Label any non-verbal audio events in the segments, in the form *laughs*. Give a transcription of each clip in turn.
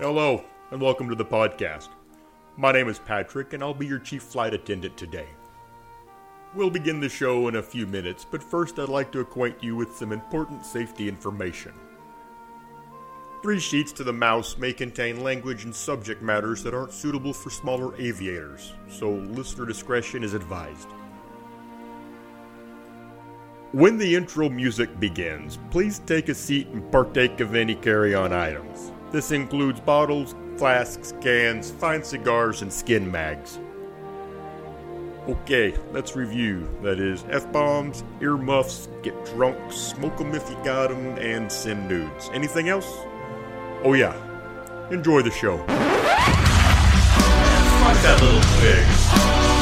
Hello, and welcome to the podcast. My name is Patrick, and I'll be your chief flight attendant today. We'll begin the show in a few minutes, but first I'd like to acquaint you with some important safety information. Three Sheets to the Mouse may contain language and subject matters that aren't suitable for smaller aviators, so listener discretion is advised. When the intro music begins, please take a seat and partake of any carry on items. This includes bottles, flasks, cans, fine cigars, and skin mags. Okay, let's review. That is F bombs, earmuffs, get drunk, smoke 'em if you got 'em, and send nudes. Anything else? Oh, yeah. Enjoy the show. Fuck that little pig.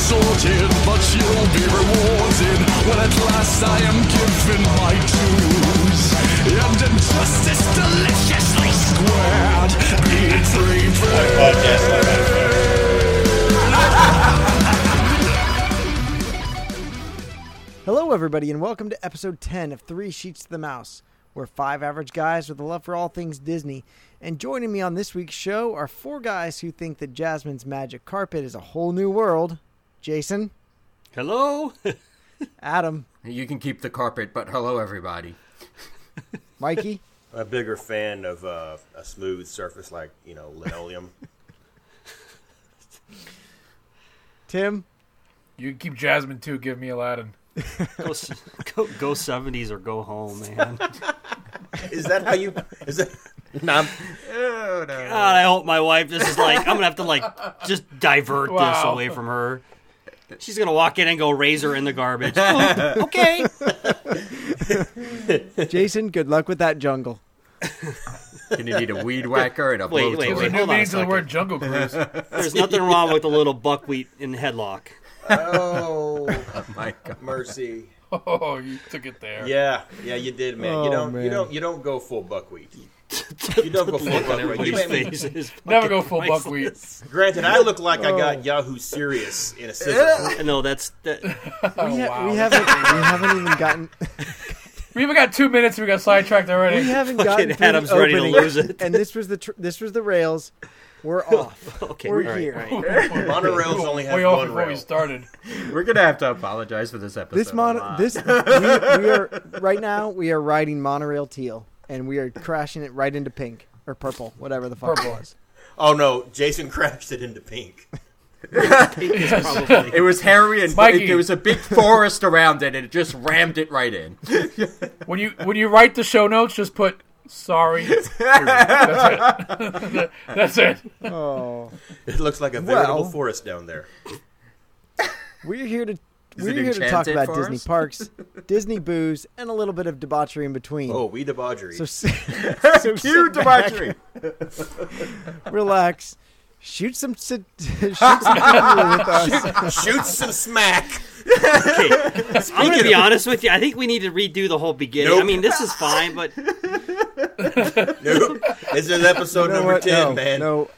Sorted, but you'll be rewarded when at last I am given my dues. And injustice deliciously squared, be it free Hello, everybody, and welcome to episode 10 of Three Sheets to the Mouse. We're five average guys with a love for all things Disney. And joining me on this week's show are four guys who think that Jasmine's magic carpet is a whole new world Jason, Hello? *laughs* Adam, you can keep the carpet, but hello, everybody. Mikey, *laughs* a bigger fan of uh, a smooth surface like you know linoleum. Tim, You can keep Jasmine too. Give me Aladdin. Go, *laughs* go, go 70s or go home, man. Is that how you? Is that? Nah, I hope my wife, this is like, I'm going to have to, like, just divert this away from her. She's going to walk in and go raise her in the garbage. *laughs* Oh, okay. *laughs* Jason, good luck with that jungle. Gonna need a weed whacker and a Wait, wait, There's blowtorch. wait. a new hold on a meaning to the second. word Jungle Cruise. There's nothing wrong with a little buckwheat in headlock. oh *laughs* My God. mercy! oh, you took it there. Yeah, yeah, you did, man. Oh, you don't, man. you don't, you don't go full buckwheat. You don't go full Look on buckwheat. Everybody's made me, face is *laughs* Never go full priceless. buckwheat. granted, I look like I Oh. got Yahoo Serious in a *laughs* scissor. *laughs* No, that's that, Oh, we, ha- wow. we haven't we haven't even gotten We even got two minutes. and We got sidetracked already. we haven't gotten through Adam's the ready to opening, lose it. and this was the tr- this was the rails. We're off. okay. We're all right, here. all right. Monorails only have Way off one before We started. We're gonna have to apologize for this episode. This a mon this we, we are right now we are riding monorail teal and we are crashing it right into pink or purple, whatever the fuck Purple. it was. *laughs* Oh no, Jason crashed it into pink. *laughs* Probably. It was hairy and Mikey. there was a big forest around it, and it just rammed it right in. *laughs* When you when you write the show notes, just put sorry. That's it. That's it. Oh, It looks like a veritable Well- forest down there. we're here to Is we're here to talk about for Disney us? parks, *laughs* Disney booze, and a little bit of debauchery in between. Oh, we debauchery. So, s- *laughs* *laughs* so Cue sit back, debauchery. relax, shoot some sit, shoot some tequila with us. Shoot some smack. Okay. I'm going to be honest with you. I think we need to redo the whole beginning. I mean, this is fine, but Nope. This is episode You know number what? ten, no, man. no.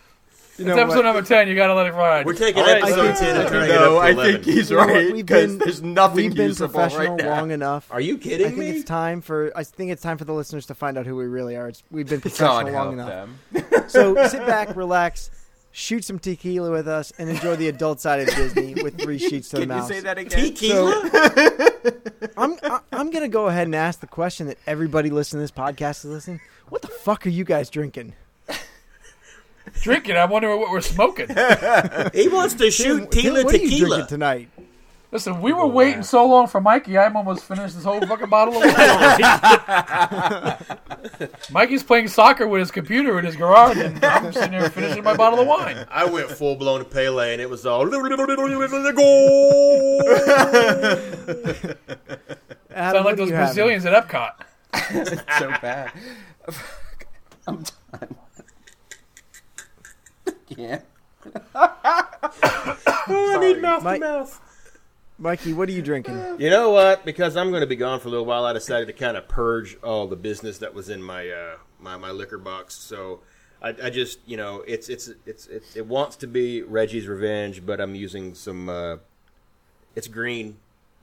You know It's episode what? number ten. You gotta let it ride. We're taking All right, episode ten and I turning it No, up to I think he's You know what? right We've because been- there's nothing We've been usable professional right now. long enough. Are you kidding I think me? it's time for. I think it's time for the listeners to find out who we really are. It's, we've been *laughs* professional help long enough. *laughs* So sit back, relax, shoot some tequila with us, and enjoy the adult side of Disney with three sheets to the mouth. Can you say that again? Tequila? I'm I, I'm gonna go ahead and ask the question that everybody listening to this podcast is listening. What the fuck are you guys drinking? Drinking. I'm wondering what we're smoking. *laughs* he wants to shoot Tim, Tila what are you tequila. drinking tonight? Listen, we were waiting so long for Mikey. I'm almost finished this whole fucking bottle of wine. *laughs* Mikey's playing soccer with his computer in his garage, and I'm sitting here finishing my bottle of wine. I went full blown to Pele, and it was all go. Adam, Sound like those you have? Brazilians at Epcot. so bad. I'm done. Yeah. *coughs* I need mouth Mike- to mouth. Mikey, what are you drinking? You know what? Because I'm going to be gone for a little while, I decided to kind of purge all the business that was in my uh, my, my liquor box. So I, I just, you know, it's it's it's it, it wants to be Reggie's Revenge, but I'm using some. Uh, it's green,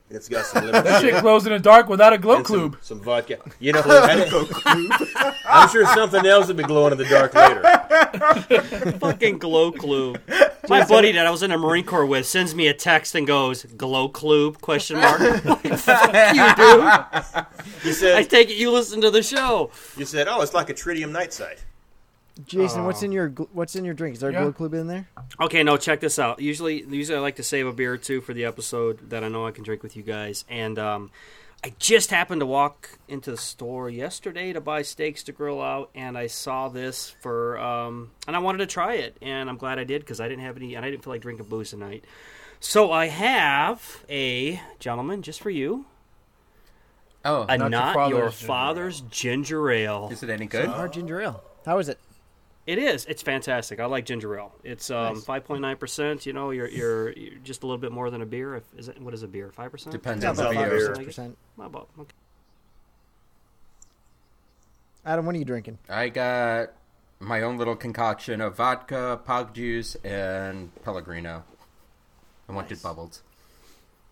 and it's got some lemon That shit shit glows in the dark without a glow and some, clue. some vodka. You know, *laughs* that- I'm sure something else will be glowing in the dark later. *laughs* Fucking glow clue. My buddy that I was in the Marine Corps with sends me a text and goes, "Glow clue?" Question mark. *laughs* Fuck you, dude. You I take it you listen to the show. you said, oh, it's like a tritium nitrite. Jason, what's in your gl- what's in your drink? Is there a Yeah. glow clue in there? Okay, no, check this out. Usually, usually I like to save a beer or two for the episode that I know I can drink with you guys. And um, I just happened to walk into the store yesterday to buy steaks to grill out, and I saw this for, um, and I wanted to try it, and I'm glad I did because I didn't have any, and I didn't feel like drinking booze tonight. So I have a gentleman just for you, Oh, a Not not, your your father's ginger father's ginger ale. is it any good? Hard ginger ale. How is it? It is. It's fantastic. I like ginger ale. It's um, five point nine percent. You know, you're, you're you're just a little bit more than a beer. If, is it what is a beer? Five percent. Depends Yeah, on the about five beer. six percent. About, okay. Adam, what are you drinking? I got my own little concoction of vodka, pog juice, and Pellegrino. I wanted bubbles.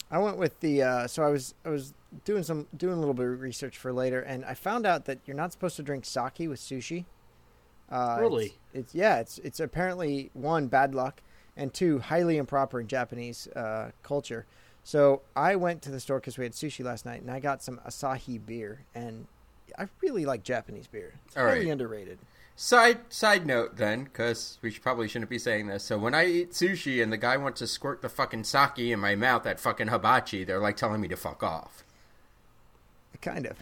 I went with the uh, so I was I was doing some doing a little bit of research for later, and I found out that you're not supposed to drink sake with sushi. Uh, Really? It's, it's yeah. It's it's apparently one bad luck, and two highly improper in Japanese uh, culture. So I went to the store because we had sushi last night, and I got some Asahi beer, and I really like Japanese beer. It's All highly right. underrated. Side side note then, because we should, probably shouldn't be saying this. So when I eat sushi and the guy wants to squirt the fucking sake in my mouth, that fucking hibachi, they're like telling me to fuck off. *laughs* Kind of.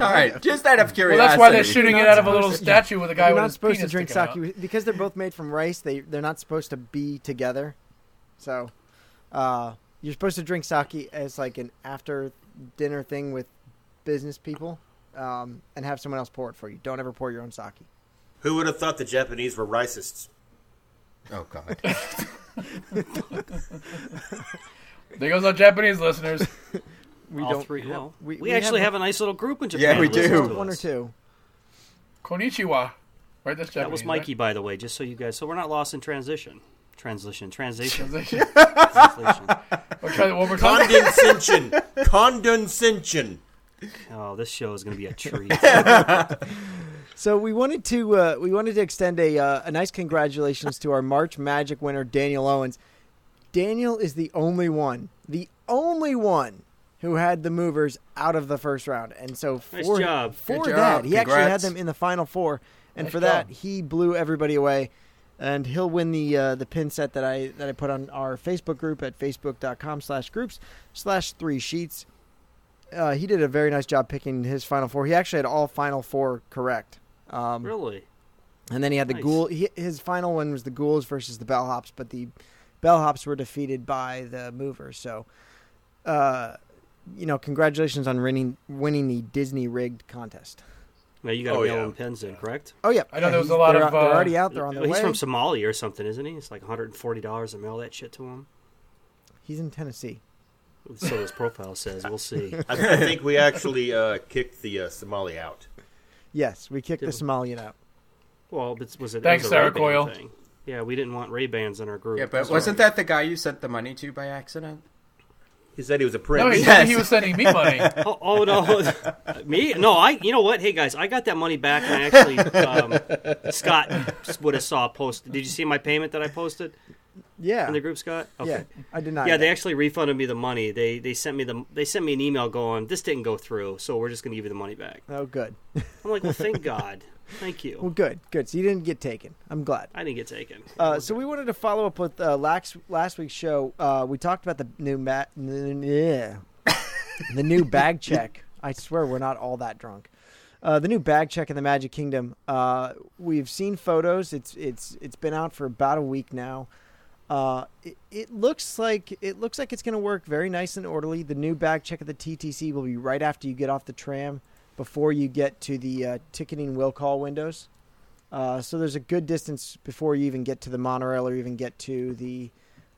All right, just out of Well, curiosity. that's why they're shooting it out of a little to- statue with a guy You're with not his supposed to drink sake out. because they're both made from rice. They they're not supposed to be together. So, uh, you're supposed to drink sake as like an after dinner thing with business people, um, and have someone else pour it for you. Don't ever pour your own sake. Who would have thought the Japanese were racists? Oh god. *laughs* There goes our Japanese listeners. We All don't. three. have- Well, we, we, we actually have, have, a nice little group in Japan. Yeah, we do. one or two. Konnichiwa. Right, that's Japanese. That was Mikey, by the way, just so you guys. So we're not lost in transition. *laughs* Translation. Translation. Right? translation. We'll try one more time. Condescension. Condescension. Oh, this show is going to be a treat. *laughs* So we wanted to uh, we wanted to extend a uh, a nice congratulations to our March Magic winner Daniel Owens. Daniel is the only one, the only one who had the movers out of the first round, and so Nice for job. for Good that job. he actually had them in the final four, and Nice for that job. he blew everybody away. And he'll win the uh, the pin set that I that I put on our Facebook group at facebook.com slash groups slash three sheets. Uh, he did a very nice job picking his final four. He actually had all final four correct. Um, really? and then he had the Nice. ghoul. He, his final one was the ghouls versus the bellhops, but the bellhops were defeated by the movers. So, uh, you know, congratulations on winning winning the Disney rigged contest. Now you got Oh, mail yeah. them pins in, correct? Oh yeah, I know Yeah, there was a lot they're, of, they're uh, already out there on the Well, way. he's from Somalia or something, isn't he? It's like 140 dollars to mail that shit to him. He's in Tennessee. So his profile says. We'll see. *laughs* I, I think we actually uh, kicked the uh, Somali out. Yes, we kicked the Did- Somalian out. Well, but was it? Thanks, it was Sarah Coyle. Thing. Yeah, we didn't want Ray Bans in our group. yeah, but That's wasn't that the guy you sent the money to by accident? He said he was a No, prince. he Yes. said he was sending me *laughs* money. Oh, oh no, *laughs* me? No, I. You know what? Hey guys, I got that money back, and I actually um, Scott would have saw a post. Did you see my payment that I posted Yeah, in the group, Scott? Okay. yeah. I did not. Yeah, they actually refunded me the money. They they sent me the they sent me an email going, "This didn't go through, so we're just going to give you the money back." Oh, good. I'm like, "Well, thank *laughs* God, thank you. Well, good, good. So you didn't get taken. I'm glad. I didn't get taken. Uh, so we wanted to follow up with uh, last last week's show. Uh, we talked about the new ma- n- yeah, the new bag *laughs* check. I swear we're not all that drunk. Uh, the new bag check in the Magic Kingdom. Uh, we've seen photos. It's it's it's been out for about a week now. Uh, it, it looks like it looks like it's going to work very nice and orderly. The new bag check at the TTC will be right after you get off the tram, before you get to the uh, ticketing will call windows. Uh, so there's a good distance before you even get to the monorail or even get to the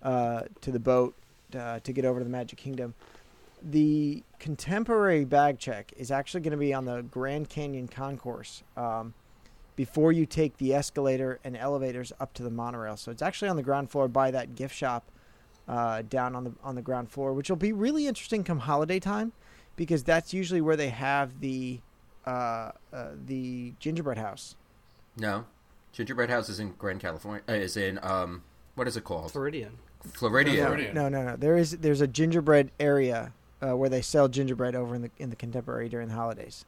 uh, to the boat uh, to get over to the Magic Kingdom. The contemporary bag check is actually going to be on the Grand Canyon Concourse um, before you take the escalator and elevators up to the monorail. So it's actually on the ground floor by that gift shop uh, down on the on the ground floor, which will be really interesting come holiday time, because that's usually where they have the uh, uh, the gingerbread house. No, Gingerbread House is in Grand California. Uh, is in um, what is it called? Floridian. Floridian. Floridian. No, no, no. There is there's a gingerbread area uh, where they sell gingerbread over in the in the contemporary during the holidays.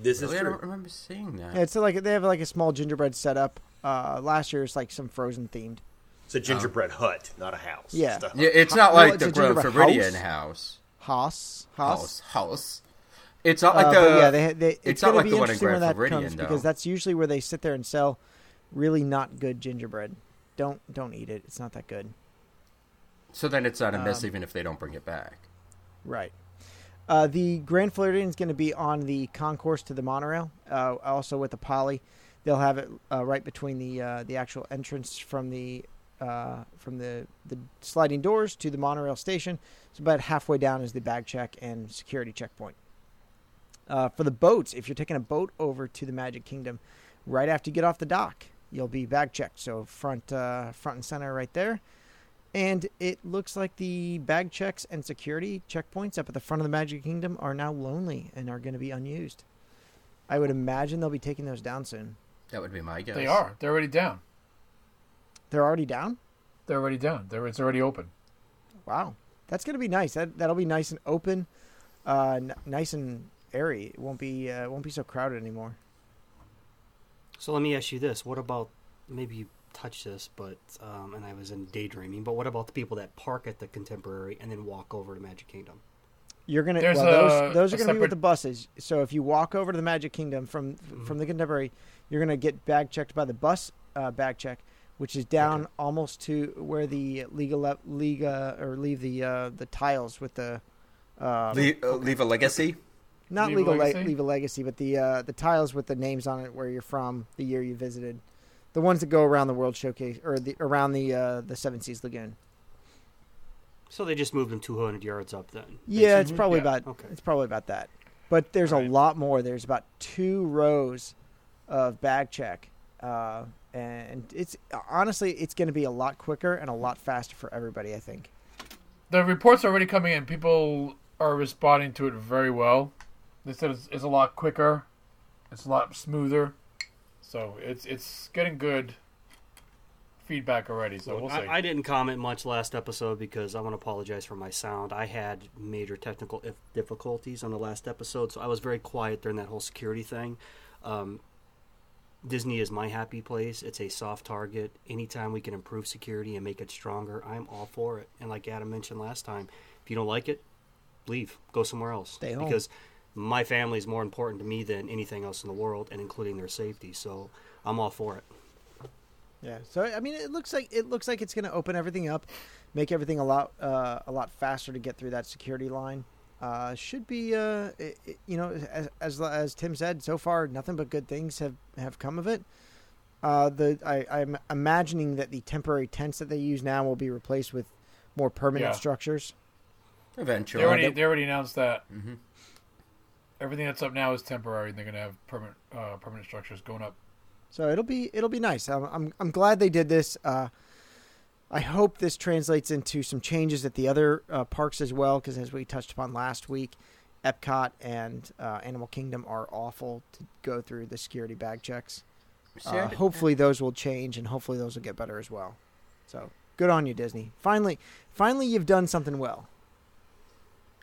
This Really, is I true. don't remember seeing that. Yeah, it's like they have like a small gingerbread setup. Uh, last year it's like some frozen themed. It's a gingerbread hut, not a house. Yeah. It's hut. Yeah, it's not Well, like it's the a gingerbread Floridian house. house. House, house. House. House. It's not Uh, like but the. yeah, they, they, it's, it's going not to like be the one in Grand that Floridian, comes though. because that's usually where they sit there and sell really not good gingerbread. Don't don't eat it. It's not that good. so then it's not a Um, even if they don't bring it back. Right. Uh, the Grand Floridian is going to be on the concourse to the monorail, uh, also with the Poly. They'll have it uh, right between the uh, the actual entrance from the uh, from the the sliding doors to the monorail station. So about halfway down is the bag check and security checkpoint. Uh, for the boats, if you're taking a boat over to the Magic Kingdom, right after you get off the dock, you'll be bag checked. So front uh, front and center right there. And it looks like the bag checks and security checkpoints up at the front of the Magic Kingdom are now lonely and are going to be unused. I would imagine they'll be taking those down soon. That would be my guess. They are. They're already down. They're already down. They're already down. They're, it's already open. Wow, that's going to be nice. That that'll be nice and open, uh, n- nice and airy. It won't be uh, won't be so crowded anymore. So let me ask you this: What about maybe you touched this, but um, and I was in daydreaming. But what about the people that park at the Contemporary and then walk over to Magic Kingdom? You're gonna There's well, a- those those are gonna be with the buses. So if you walk over to the Magic Kingdom from from the Contemporary, you're gonna get bag checked by the bus uh, bag check, which is down almost to where the Liga Le- Liga or leave the uh, the tiles with the uh, leave, uh, leave a legacy. not Leave a legal le- legacy? leave a legacy, but the uh, the tiles with the names on it, where you're from, the year you visited, the ones that go around the World Showcase or the around the uh, the Seven Seas Lagoon. So they just moved them 200 yards up then. Yeah, it's probably Yeah, about okay. it's probably about that. But there's Right. a lot more. There's about two rows of bag check, uh, and it's honestly it's going to be a lot quicker and a lot faster for everybody. I think. The reports are already coming in. People are responding to it very well. They said it's, it's a lot quicker. It's a lot smoother. So it's it's getting good feedback already. So we'll see. I, I didn't comment much last episode because I want to apologize for my sound. I had major technical if- difficulties on the last episode, so I was very quiet during that whole security thing. Um, Disney is my happy place. It's a soft target. Anytime we can improve security and make it stronger, I'm all for it. And like Adam mentioned last time, if you don't like it, leave. Go somewhere else. Stay home. Because my family is more important to me than anything else in the world, and including their safety. So I'm all for it. Yeah. So I mean, it looks like it looks like it's going to open everything up, make everything a lot uh, a lot faster to get through that security line. Uh, should be, uh, it, it- you know, as, as as Tim said, so far nothing but good things have have come of it. Uh, the I, I'm imagining that the temporary tents that they use now will be replaced with more permanent Yeah. structures. Eventually. They already they already announced that. Mhm. Everything that's up now is temporary. and They're going to have permanent uh, permanent structures going up. So it'll be it'll be nice. I'm I'm, I'm glad they did this. I hope this translates into some changes at the other uh, parks as well, because as we touched upon last week, Epcot and uh, Animal Kingdom are awful to go through the security bag checks. Uh, hopefully those will change, and hopefully those will get better as well. So good on you, Disney. Finally, finally you've done something well.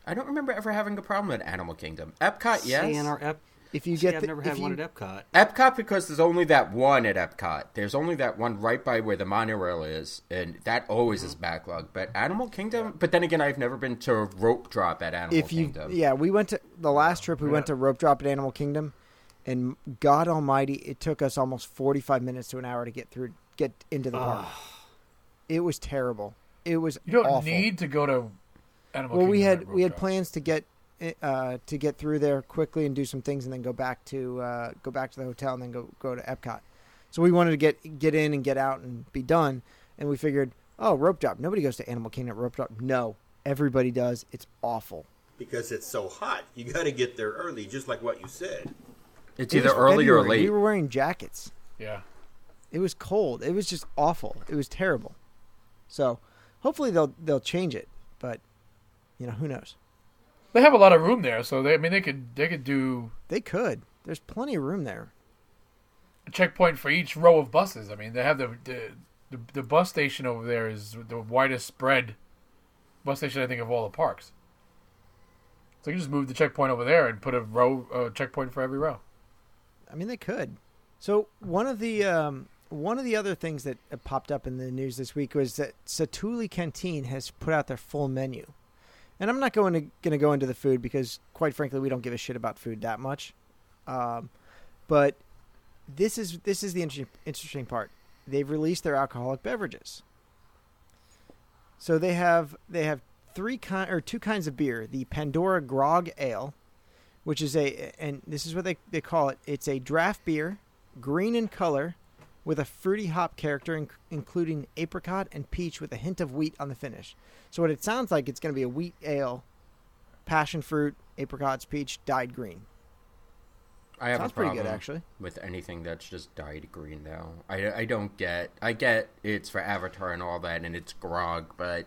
I don't remember ever having a problem at Animal Kingdom. Epcot, yes. See, in our ep- If you see, get I've the, never if had you, one at Epcot. Epcot because there's only that one at Epcot. There's only that one right by where the monorail is, and that always is mm-hmm. backlog. But Animal Kingdom, but then again, I've never been to rope drop at Animal if you Kingdom. yeah we went to the last trip we went to rope drop at animal kingdom and god almighty it took us almost 45 minutes to an hour to get through get into the park it was terrible it was You don't awful. need to go to Animal well we had we had Rope Drop. plans to get uh, to get through there quickly and do some things and then go back to uh, go back to the hotel and then go go to epcot so we wanted to get get in and get out and be done and we figured oh rope drop nobody goes to animal kingdom rope drop no everybody does it's awful because it's so hot. You got to get there early, just like what you said. it's It either was early or late. we were wearing jackets Yeah. It was cold. It was just awful. It was terrible. So, hopefully they'll they'll change it, but you know who knows. They have a lot of room there, so they I mean they could they could do They could. There's plenty of room there. a checkpoint for each row of buses. I mean they have the the, the, the bus station over there is the widest spread bus station I think of all the parks. So you can just move the checkpoint over there and put a row a checkpoint for every row. I mean, they could. So one of the um, one of the other things that popped up in the news this week was that Satuli Canteen has put out their full menu, and I'm not going to to go into the food because, quite frankly, we don't give a shit about food that much. Um, but this is this is the interesting interesting part. They've released their alcoholic beverages. So they have they have three kind or two kinds of beer: the Pandora Grog Ale, which is a and this is what they, they call it it's a draft beer green in color with a fruity hop character inc- including apricot and peach with a hint of wheat on the finish so what it sounds like it's going to be a wheat ale passion fruit apricots peach dyed green I have sounds a pretty problem good actually with anything that's just dyed green though. I, I don't get I get it's for Avatar and all that and it's grog, but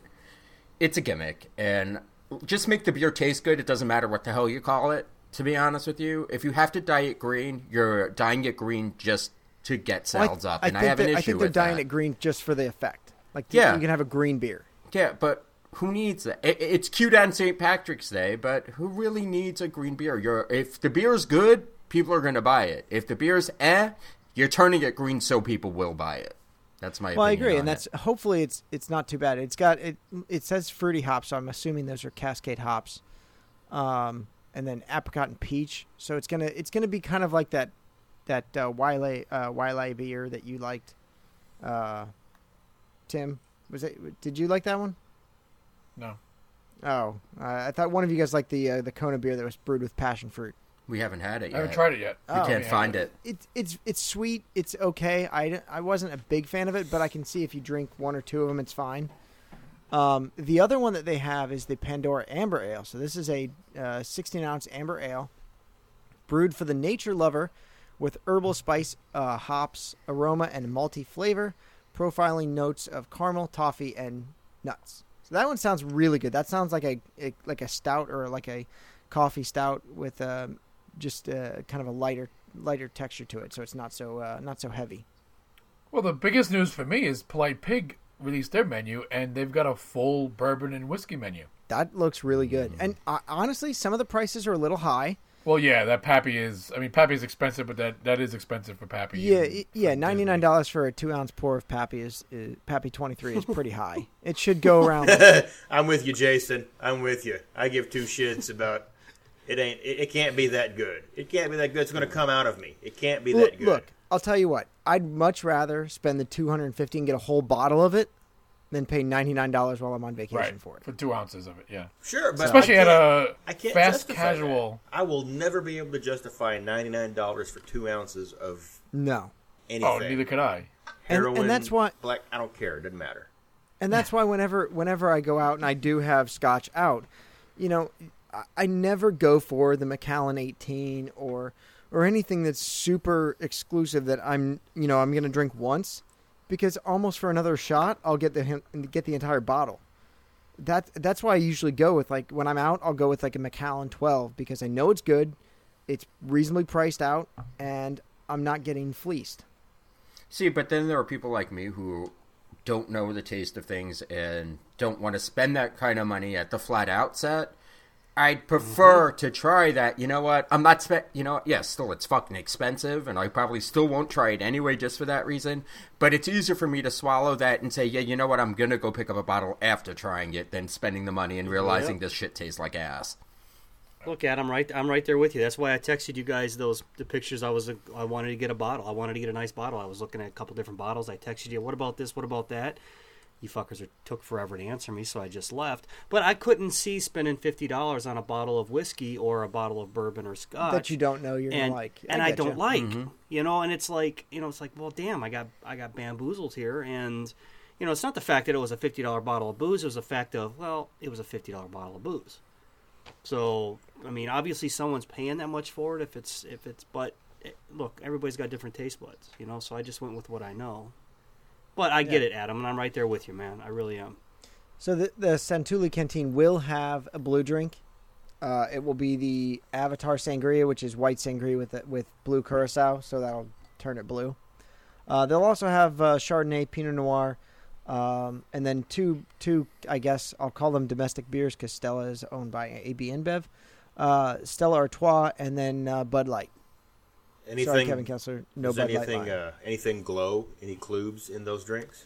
it's a gimmick and just make the beer taste good. It doesn't matter what the hell you call it. To be honest with you, if you have to dye it green, you're dyeing it green just to get Well, sales up, and I, think have an that- issue I think they're dyeing that. it green just for the effect like Yeah. you can have a green beer Yeah, but who needs that? It, it's cute on St. Patrick's Day, but who really needs a green beer? You're if the beer is good, people are going to buy it. If the beer is eh, you're turning it green so people will buy it. That's my well i agree and that's hopefully it's it's not too bad it's got it it says fruity hops so i'm assuming those are cascade hops um and then apricot and peach so it's gonna it's gonna be kind of like that that uh Wiley uh Wiley beer that you liked uh tim was it did you like that one No. oh uh, i thought one of you guys liked the uh, the kona beer that was brewed with passion fruit. We haven't had it I haven't tried it yet. We Oh. can't Yeah. find it. it's it's it's sweet. It's okay. I, I wasn't a big fan of it, but I can see if you drink one or two of them, it's fine. Um, the other one that they have is the Pandora Amber Ale. So this is a uh, 16 ounce amber ale, brewed for the nature lover, with herbal spice, uh, hops, aroma, and malty flavor, profiling notes of caramel, toffee, and nuts. So that one sounds really good. That sounds like a, a like a stout or like a coffee stout with um, just uh, kind of a lighter lighter texture to it, so it's not so uh, not so heavy. Well, the biggest news for me is Polite Pig released their menu, and they've got a full bourbon and whiskey menu. That looks really good. And uh, honestly, some of the prices are a little high. Well, yeah, that Pappy is. I mean, Pappy is expensive, but that that is expensive for Pappy. Yeah, even y- for yeah, ninety nine dollars for a two ounce pour of Pappy is, is Pappy twenty three is pretty high. *laughs* It should go around. *laughs* I'm with you, Jason. I'm with you. I give two shits about it. Ain't it, it can't be that good. It can't be that good. It's going to come out of me. It can't be look, that good. look, I'll tell you what. I'd much rather spend the two hundred and fifty and get a whole bottle of it than pay ninety nine dollars while I'm on vacation right for it. for two ounces of it. Yeah, Sure, but especially I at can't- a I can't fast justify casual. that. I will never be able to justify ninety nine dollars for two ounces of No, anything. Oh, neither could I. And- and that's why- Black. I don't care. It doesn't matter. and that's why whenever whenever I go out and I do have Scotch out, you know, I, I never go for the Macallan 18 or or anything that's super exclusive that I'm you know I'm gonna drink once, because almost for another shot I'll get the get the entire bottle. That that's why I usually go with like when I'm out I'll go with like a Macallan 12 because I know it's good, it's reasonably priced out, and I'm not getting fleeced. See, but then there are people like me who don't know the taste of things and don't want to spend that kind of money at the flat outset. I'd prefer mm-hmm. to try that. You know what? I'm not spe- You know, what? yes, still it's fucking expensive, and I probably still won't try it anyway, just for that reason. But it's easier for me to swallow that and say, yeah, you know what? I'm gonna go pick up a bottle after trying it than spending the money and realizing this shit tastes like ass. Look, Adam, I'm right. I'm right there with you. That's why I texted you guys those the pictures. I was I wanted to get a bottle. I wanted to get a nice bottle. I was looking at a couple different bottles. I texted you. What about this? What about that? You fuckers are, took forever to answer me, so I just left. But I couldn't see spending fifty dollars on a bottle of whiskey or a bottle of bourbon or scotch that you don't know you're and gonna like. and I, don't like, you know. And it's like, you know, it's like, well, damn, I got I got bamboozled here, and you know, it's not the fact that it was a fifty dollar bottle of booze. It was the fact of, well, it was a fifty dollar bottle of booze. So, I mean, obviously, someone's paying that much for it. If it's if it's, but eh, look, everybody's got different taste buds, you know. So I just went with what I know. But I get Yeah. it, Adam, and I'm right there with you, man. I really am. So the the Satuli Canteen will have a blue drink. Uh, it will be the Avatar Sangria, which is white sangria with with blue curacao, so that'll turn it blue. Uh, they'll also have uh, Chardonnay, Pinot Noir, um, and then two two I guess I'll call them domestic beers because Stella is owned by AB InBev. Uh, Stella Artois, and then uh, Bud Light. Anything? Sorry, Kevin Kessler. No Bud anything? Light. line. Uh, anything glow? Any clubs in those drinks?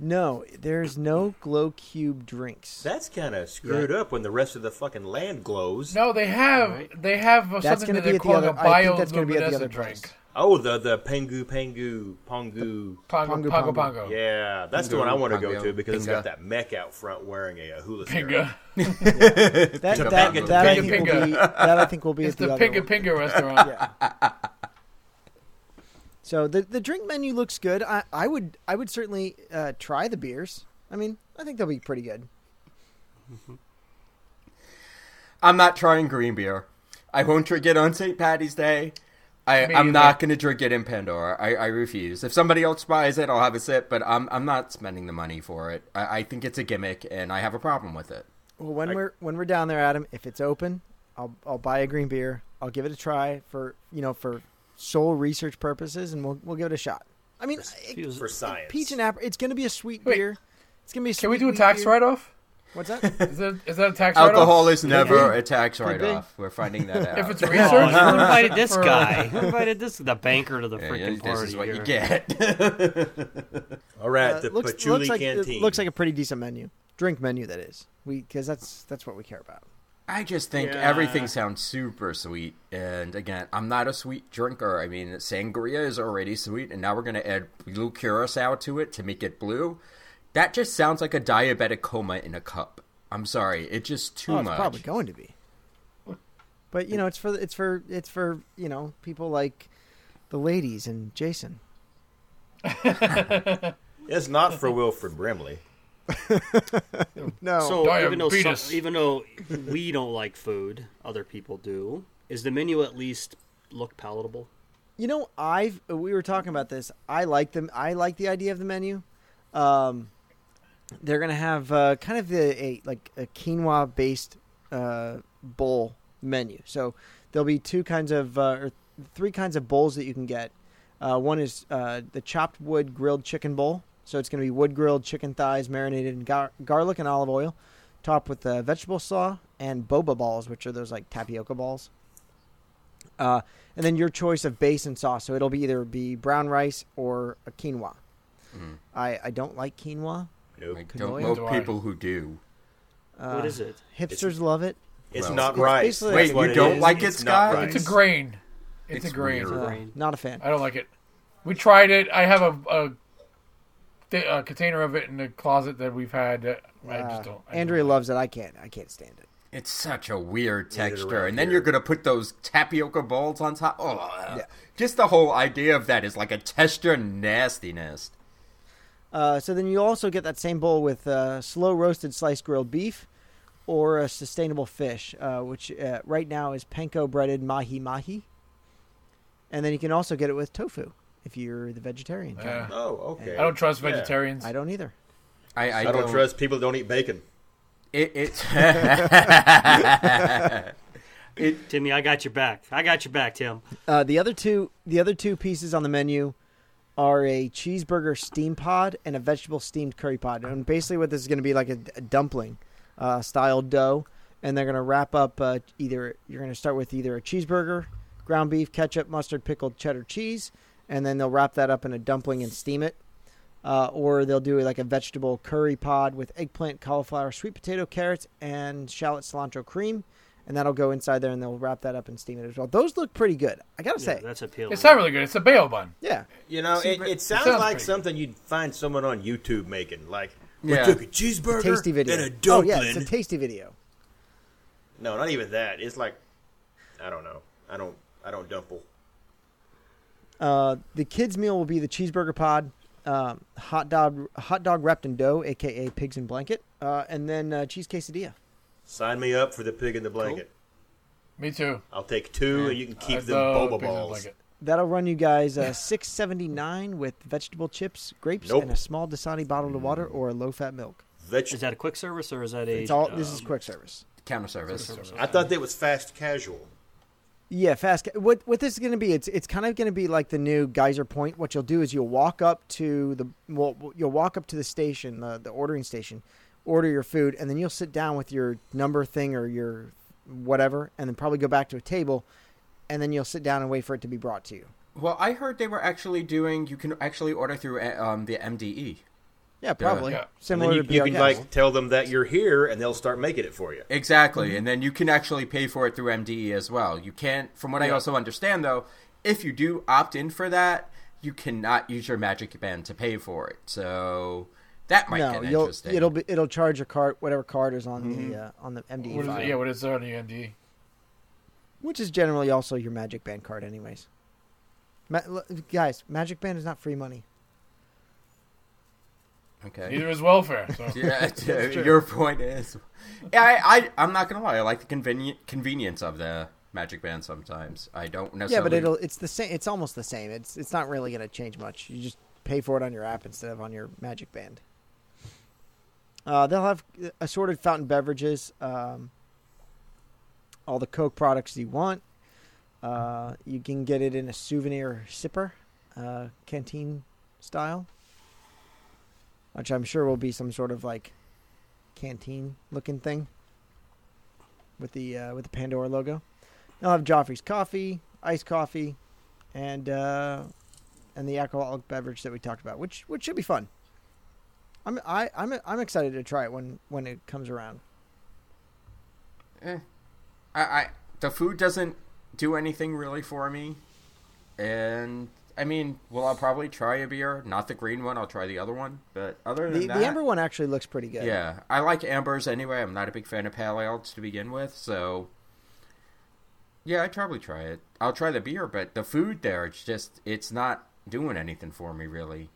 no, there's no Glow Cube drinks. That's kind of screwed up when the rest of the fucking land glows. No, they have they have That's something gonna that they're at the calling other- a I think that's gonna be at the other bioluminescent place. drink. Oh, the the Pengu Pengu Pongu. Pongo, Pongo, pongo, pongo. pongo. Yeah, that's the one I want to go to because it's got that mech out front wearing a, uh hula skirt. *laughs* Pinga. That that, Pinga, that, pinga, I think will be that I think will be It's at the, the other Pinga one. Pinga restaurant. Yeah. *laughs* So the the drink menu looks good. I, I would I would certainly uh, try the beers. I mean, I think they'll be pretty good. I'm not trying green beer. I won't drink it on St. Patty's Day. I I'm not going to drink it in Pandora. I, I refuse. If somebody else buys it, I'll have a sip, but I'm I'm not spending the money for it. I, I think it's a gimmick, and I have a problem with it. Well, when we're when we're down there, Adam, if it's open, I'll I'll buy a green beer. I'll give it a try for you know for sole research purposes, and we'll we'll give it a shot. I mean, it, For science. peach and apple. It's going to be a sweet Wait. beer. It's going to be. A Can we do a tax write-off? What's that? *laughs* Is that is that a tax write-off? Alcohol is never a tax write-off. We're finding that *laughs* out. If it's Oh, research, who invited this guy? *laughs* Who invited this the banker to the Yeah, freaking this party? is what here? you get. All right, Uh, the looks, Patchouli looks like Canteen. it looks like a pretty decent menu, drink menu that is. We because that's that's what we care about. I just think Yeah. everything sounds super sweet. And again, I'm not a sweet drinker. I mean, sangria is already sweet, and now we're going to add blue curacao to it to make it blue. That just sounds like a diabetic coma in a cup. I'm sorry, it's just too oh, it's much. probably going to be. But you know, it's for it's for it's for you know people like the ladies and Jason. *laughs* It's not for Wilford Brimley. *laughs* No, So even though, some, even though we don't like food, other people do. Is the menu at least look palatable? You know, I've we were talking about this. I like them. I like the idea of the menu. Um, they're gonna have uh, kind of the a like a quinoa based uh, bowl menu. So there'll be two kinds of uh, or three kinds of bowls that you can get. Uh, one is uh, the chopped wood grilled chicken bowl. So it's going to be wood grilled chicken thighs marinated in gar- garlic and olive oil, topped with uh, vegetable slaw and boba balls, which are those like tapioca balls. Uh, and then your choice of base and sauce. So it'll be either be brown rice or a quinoa. Mhm. I, I don't like quinoa. Nope. I don't know Do people who do. Uh, what is it? Hipsters love it. It's Well, not it's rice. basically- Wait, you don't is. like it, It's Scott? rice. It's a grain. It's, It's a grain. Uh, not a fan. I don't like it. We tried it. I have a, a, th- a container of it in the closet that we've had. uh, I Uh, just don't. I Andrea don't loves it. I can't. I can't stand it. It's such a weird texture, around and then here. you're gonna put those tapioca balls on top. Oh, Yeah. just the whole idea of that is like a texture nastiness. Uh, so then you also get that same bowl with uh, slow roasted sliced grilled beef or a sustainable fish, uh, which uh, right now is panko breaded mahi mahi. And then you can also get it with tofu if you're the vegetarian. kind. Yeah. Oh, okay. I don't trust Yeah. vegetarians. I don't either. I, I, I, don't, trust people that don't eat bacon. it. It's *laughs* *laughs* it. Timmy, I got your back. I got your back, Tim. Uh, the other two, the other two pieces on the menu are a cheeseburger steam pod and a vegetable steamed curry pod. And basically, what this is going to be like a, a dumpling uh, style dough, and they're going to wrap up uh, either you're going to start with either a cheeseburger, ground beef, ketchup, mustard, pickled cheddar cheese, and then they'll wrap that up in a dumpling and steam it. Uh, or they'll do like a vegetable curry pod with eggplant, cauliflower, sweet potato, carrots, and shallot cilantro cream, and that'll go inside there, and they'll wrap that up and steam it as well. Those look pretty good, I gotta Yeah, say. that's appealing. It's not really good. It's a bao bun. Yeah, You know, See, it, but- it sounds sounds like pretty something you'd find someone on YouTube making. Like, Yeah. we took a cheeseburger tasty video. and a dumpling. oh yeah, it's a tasty video. no, not even that. It's like, I don't know. I don't. I don't dumple. Uh, the kids' meal will be the cheeseburger pod, um, hot dog, hot dog wrapped in dough, aka pigs in blanket, uh, and then uh, cheese quesadilla. Sign me up for the pig in the blanket. Me too. I'll take two, and you can keep I them boba pigs in a balls. That'll run you guys uh, *laughs* six seventy nine with vegetable chips, grapes, Nope. and a small Dasani bottle of water or a low fat milk. Veg- Is that a quick service or is that a? It's all. This is um, quick service. Counter service. I thought that was fast casual. Yeah, fast. What what this is going to be? It's it's kind of going to be like the new Geyser Point. What you'll do is you'll walk up to the well, you'll walk up to the station, the the ordering station, order your food, and then you'll sit down with your number thing or your whatever, and then probably go back to a table, and then you'll sit down and wait for it to be brought to you. Well, I heard they were actually doing. You can actually order through uh, um, the MDE. Yeah, probably Yeah. And similar then you, to you can like tell them that you're here, and they'll start making it for you. Exactly, and then you can actually pay for it through MDE as well. You can't, from what I also understand though, if you do opt in for that, you cannot use your Magic Band to pay for it. So that might no, get you'll interesting. it'll be it'll charge a card whatever card is on the uh, on the MDE What is it? Yeah, what is there on the ND? which is generally also your Magic Band card, anyways. Ma- guys, Magic Band is not free money. Okay. Neither is welfare. So. *laughs* Yeah, your point is, yeah, I, I, I'm not gonna lie. I like the convenient convenience of the Magic Band. Sometimes I don't necessarily. Yeah, but it'll it's the same. It's almost the same. It's it's not really going to change much. You just pay for it on your app instead of on your Magic Band. Uh, they'll have assorted fountain beverages, um, all the Coke products you want. Uh, you can get it in a souvenir sipper, uh, canteen style, which I'm sure will be some sort of like canteen looking thing with the uh, with the Pandora logo. They'll have Joffrey's coffee, iced coffee, and uh, and the alcoholic beverage that we talked about, which which should be fun. I'm I, I'm I'm excited to try it when when it comes around. Eh. I, I the food doesn't do anything really for me, and I mean, well, I'll probably try a beer, not the green one. I'll try the other one, but other than The, that, the amber one actually looks pretty good. Yeah, I like ambers anyway. I'm not a big fan of pale ales to begin with, so yeah, I'd probably try it. I'll try the beer, but the food there, it's just it's not doing anything for me really.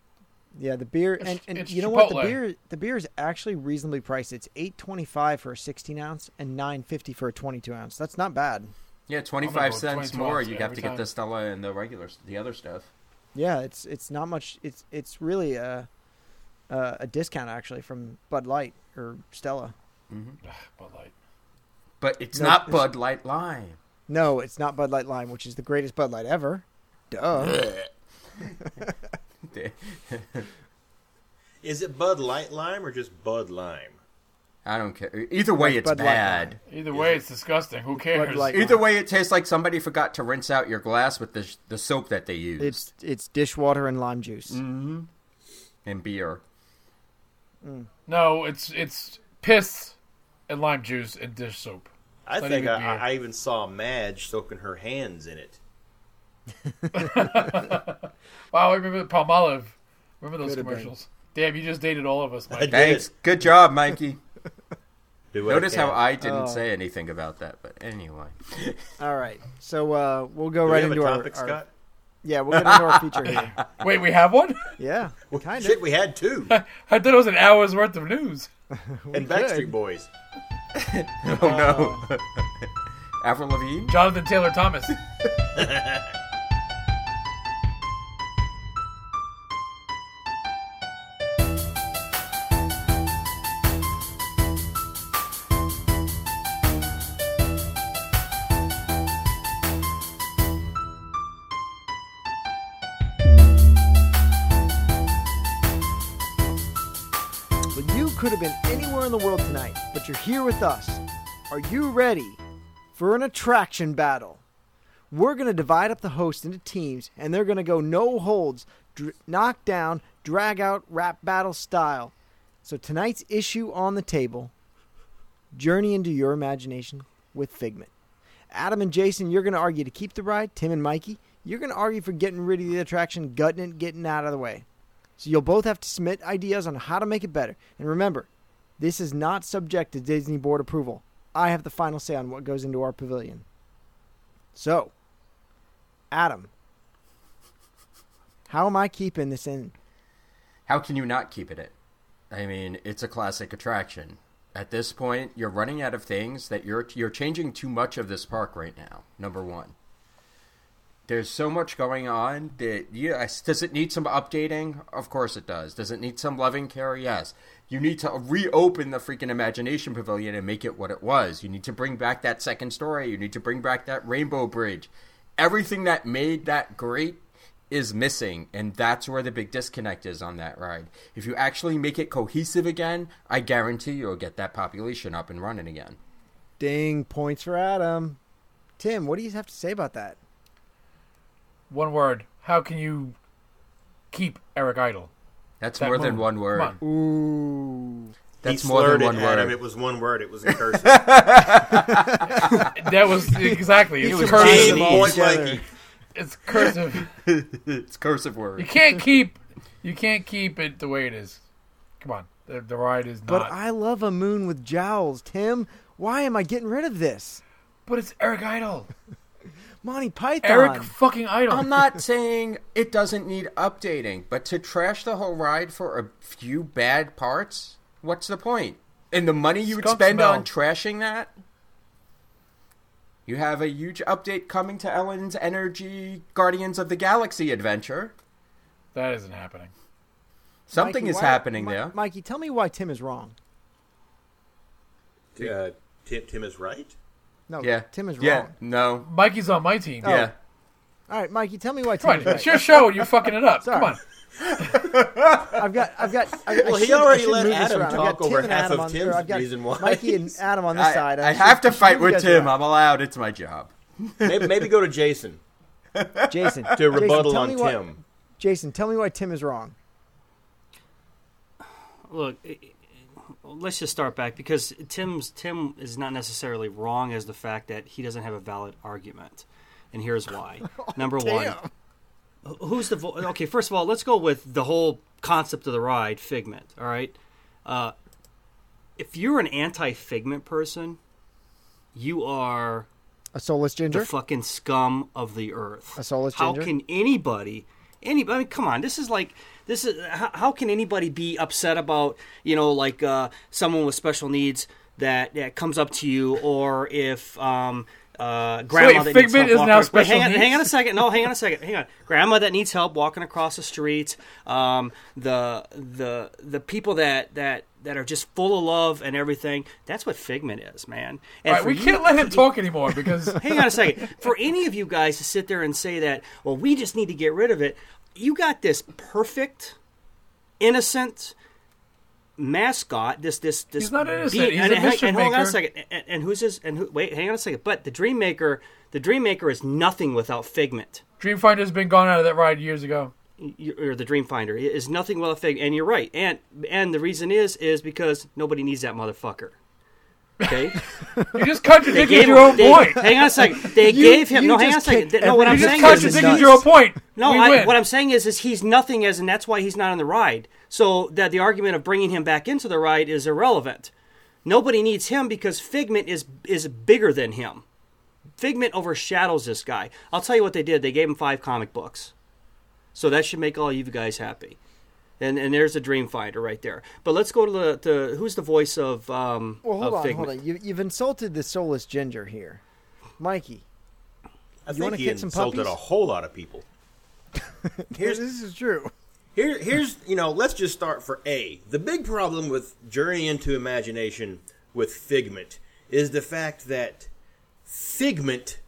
Yeah, the beer It's- and, and it's you know what the beer the beer is actually reasonably priced. It's eight twenty five for a sixteen ounce and nine fifty for a twenty two ounce. That's not bad. Yeah, twenty go five with cents more. You have to get the Stella and the regular, the other stuff. Yeah, it's it's not much. It's it's really a a, a discount actually from Bud Light or Stella. Mm-hmm. Bud Light. But it's No, not it's- Bud Light Lime. No, it's not Bud Light Lime, which is the greatest Bud Light ever. Duh. *laughs* *laughs* Is it Bud Light Lime or just Bud Lime? I don't care. Either way, Like it's Bud Light bad. Either way, it's disgusting. Who cares? Either way, it tastes like somebody forgot to rinse out your glass with the the soap that they used. It's it's dishwater and lime juice. Mm-hmm. and beer. No, it's it's piss and lime juice and dish soap. I think even I. I even saw Madge soaking her hands in it. *laughs* Wow, I remember Palmolive. Remember those Could have been. commercials? Damn, you just dated all of us, I Mike. Thanks. Good job, Mikey. Do what Notice how. I didn't Oh. say anything about that, but anyway. *laughs* All right, so uh, we'll go Do we right have into a our, topic, our- Scott? yeah, we'll get into our feature here. *laughs* Wait, we have one? Yeah, kind Shit, of. we had two. *laughs* I thought it was an hour's worth of news. and Backstreet Boys. Oh no. Avril Lavigne? Jonathan Taylor Thomas. Could have been anywhere in the world tonight, but you're here with us. Are you ready for an attraction battle? We're going to divide up the host into teams, and they're going to go no holds, dr- knock down, drag out, rap battle style. So tonight's issue on the table journey into your imagination with Figment. Adam and Jason, you're going to argue to keep the ride. Tim and Mikey, you're going to argue for getting rid of the attraction, gutting it, getting out of the way. So you'll both have to submit ideas on how to make it better. And remember, this is not subject to Disney board approval. I have the final say on what goes into our pavilion. So, Adam, how am I keeping this in? How can you not keep it in? I mean, it's a classic attraction. At this point, you're running out of things that you're you're changing too much of this park right now. Number one. There's so much going on that yes, does it need some updating? Of course it does. Does it need some loving care? Yes. You need to reopen the freaking imagination pavilion and make it what it was. You need to bring back that second story. You need to bring back that rainbow bridge. Everything that made that great is missing, and that's where the big disconnect is on that ride. If you actually make it cohesive again, I guarantee you'll get that population up and running again. Ding points for Adam. Tim, what do you have to say about that? One word. How can you keep Eric Idle? That's That more than move. one Come word. on. Ooh. That's he more slurred than one it, word. Adam. It was one word. It was in *laughs* cursive. That was exactly. It's was cursive. James. Point together. Mikey. It's cursive. *laughs* it's cursive You word. can't keep. You can't keep it the way it is. Come on. The, the ride is not. But. I love a moon with jowls, Tim. Why am I getting rid of this? But it's Eric Idle. Monty Python. Eric fucking Idle. I'm not *laughs* saying it doesn't need updating, but to trash the whole ride for a few bad parts, what's the point? And the money you would spend smell. on trashing that? You have a huge update coming to Ellen's Energy Guardians of the Galaxy adventure. That isn't happening. Something Mikey, is why- happening Mi- there. Mikey, tell me why Tim is wrong. Uh, Tim, Tim is right. No, Yeah. Tim is yeah. wrong. No. Mikey's on my team. Yeah. Oh. All right, Mikey, tell me why Tim Come on. is right. It's your show and you're fucking it up. Sorry. Come on. *laughs* I've got, I've got. I, Well, I he should- I already should let move this Adam around. I've talk got Tim over and half Adam of on, or Tim's I've got reason why. Mikey and *laughs* Adam on this I, side. I should- have to fight with Tim. I'm allowed. It's my job. Maybe, maybe go to Jason Jason, to rebuttal tell on me why- Tim. Jason, tell me why Tim is wrong. Look, i- i- let's just start back because Tim's Tim is not necessarily wrong as the fact that he doesn't have a valid argument, and here's why. *laughs* Number one, who's the vo- okay? First of all, let's go with the whole concept of the ride, Figment. All right, uh, if you're an anti-Figment person, you are A soulless ginger. the fucking scum of the earth. A soulless How ginger? can anybody, anybody? I mean, come on, this is like this is how, how can anybody be upset about you know like uh, someone with special needs that that comes up to you, or if um, uh, grandma that needs help is walking- now Wait, special hang on, hang on a second. No, hang on a second. Hang on. Grandma that needs help walking across the street. Um, the the the people that that that are just full of love and everything. That's what Figment is, man. And right, we you- can't let him *laughs* talk anymore because hang on a second. For any of you guys to sit there and say that, well, we just need to get rid of it, you got this perfect, innocent mascot. This this this. He's not innocent. He's and, a and, and hold on a second. And, and who's this? And who, wait, hang on a second. But the Dream Maker, the Dream Maker is nothing without Figment. Dreamfinder's been gone out of that ride years ago. You- Or the Dream Finder is nothing without Figment. And you're right. And and the reason is is because nobody needs that motherfucker. Okay. *laughs* You just contradicted Gave your own they- point. Hang on a second. They You- gave him. No, hang on a second. kicked No, what I'm every- You saying just is, is contradicted your own point. no, we I, win. what I'm saying is, is he's nothing as, and that's why he's not on the ride. So that the argument of bringing him back into the ride is irrelevant. Nobody needs him because Figment is is bigger than him. Figment overshadows this guy. I'll tell you what they did. They gave him five comic books, so that should make all you guys happy. And and there's a Dream Finder right there. But let's go to the to who's the voice of um Well, hold of on, Figment. hold on. You, you've insulted the soulless ginger here, Mikey. I You think he kick insulted puppies? a whole lot of people. *laughs* Here's, this is true. Here, here's you know, let's just start for A. The big problem with Journey into Imagination with Figment is the fact that Figment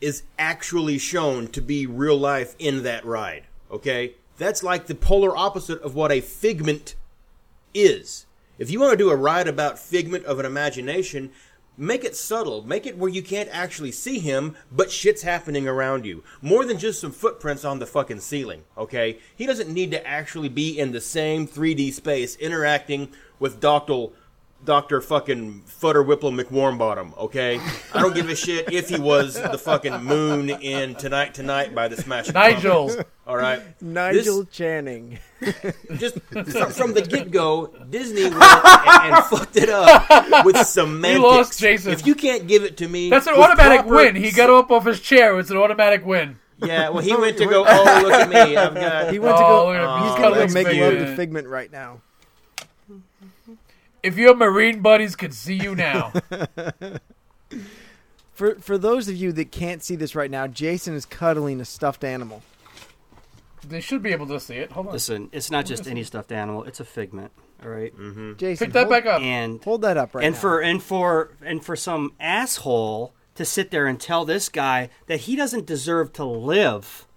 is actually shown to be real life in that ride. Okay, that's like the polar opposite of what a figment is. If you want to do a ride about figment of an imagination, make it subtle. Make it where you can't actually see him, but shit's happening around you. More than just some footprints on the fucking ceiling, okay? He doesn't need to actually be in the same 3D space interacting with Dr. Dr. fucking Futter Whipple McWarmbottom, okay? I don't give a shit if he was the fucking moon in Tonight Tonight by the Smash. Nigel. Pumpkins, All right? Nigel This- Channing. *laughs* just from, from the get go, Disney went and, and fucked it up with *laughs* semantics. lost, Jason. If you can't give it to me, That's an with automatic proper win. He got up off his chair. It's an automatic win. Yeah, well, he *laughs* went to go. Oh, look at me! I've got. He went to oh, oh, go. look at him. He's He's gonna go cuddling make love to Figment. Figment right now. If your marine buddies could see you now, *laughs* For for those of you that can't see this right now, Jason is cuddling a stuffed animal. They should be able to see it. Hold on. Listen, it's not just any stuffed animal; it's a figment. All right, mm-hmm. Jason, Pick that hold, back up. and hold that up right and now. for and for and for some asshole to sit there and tell this guy that he doesn't deserve to live,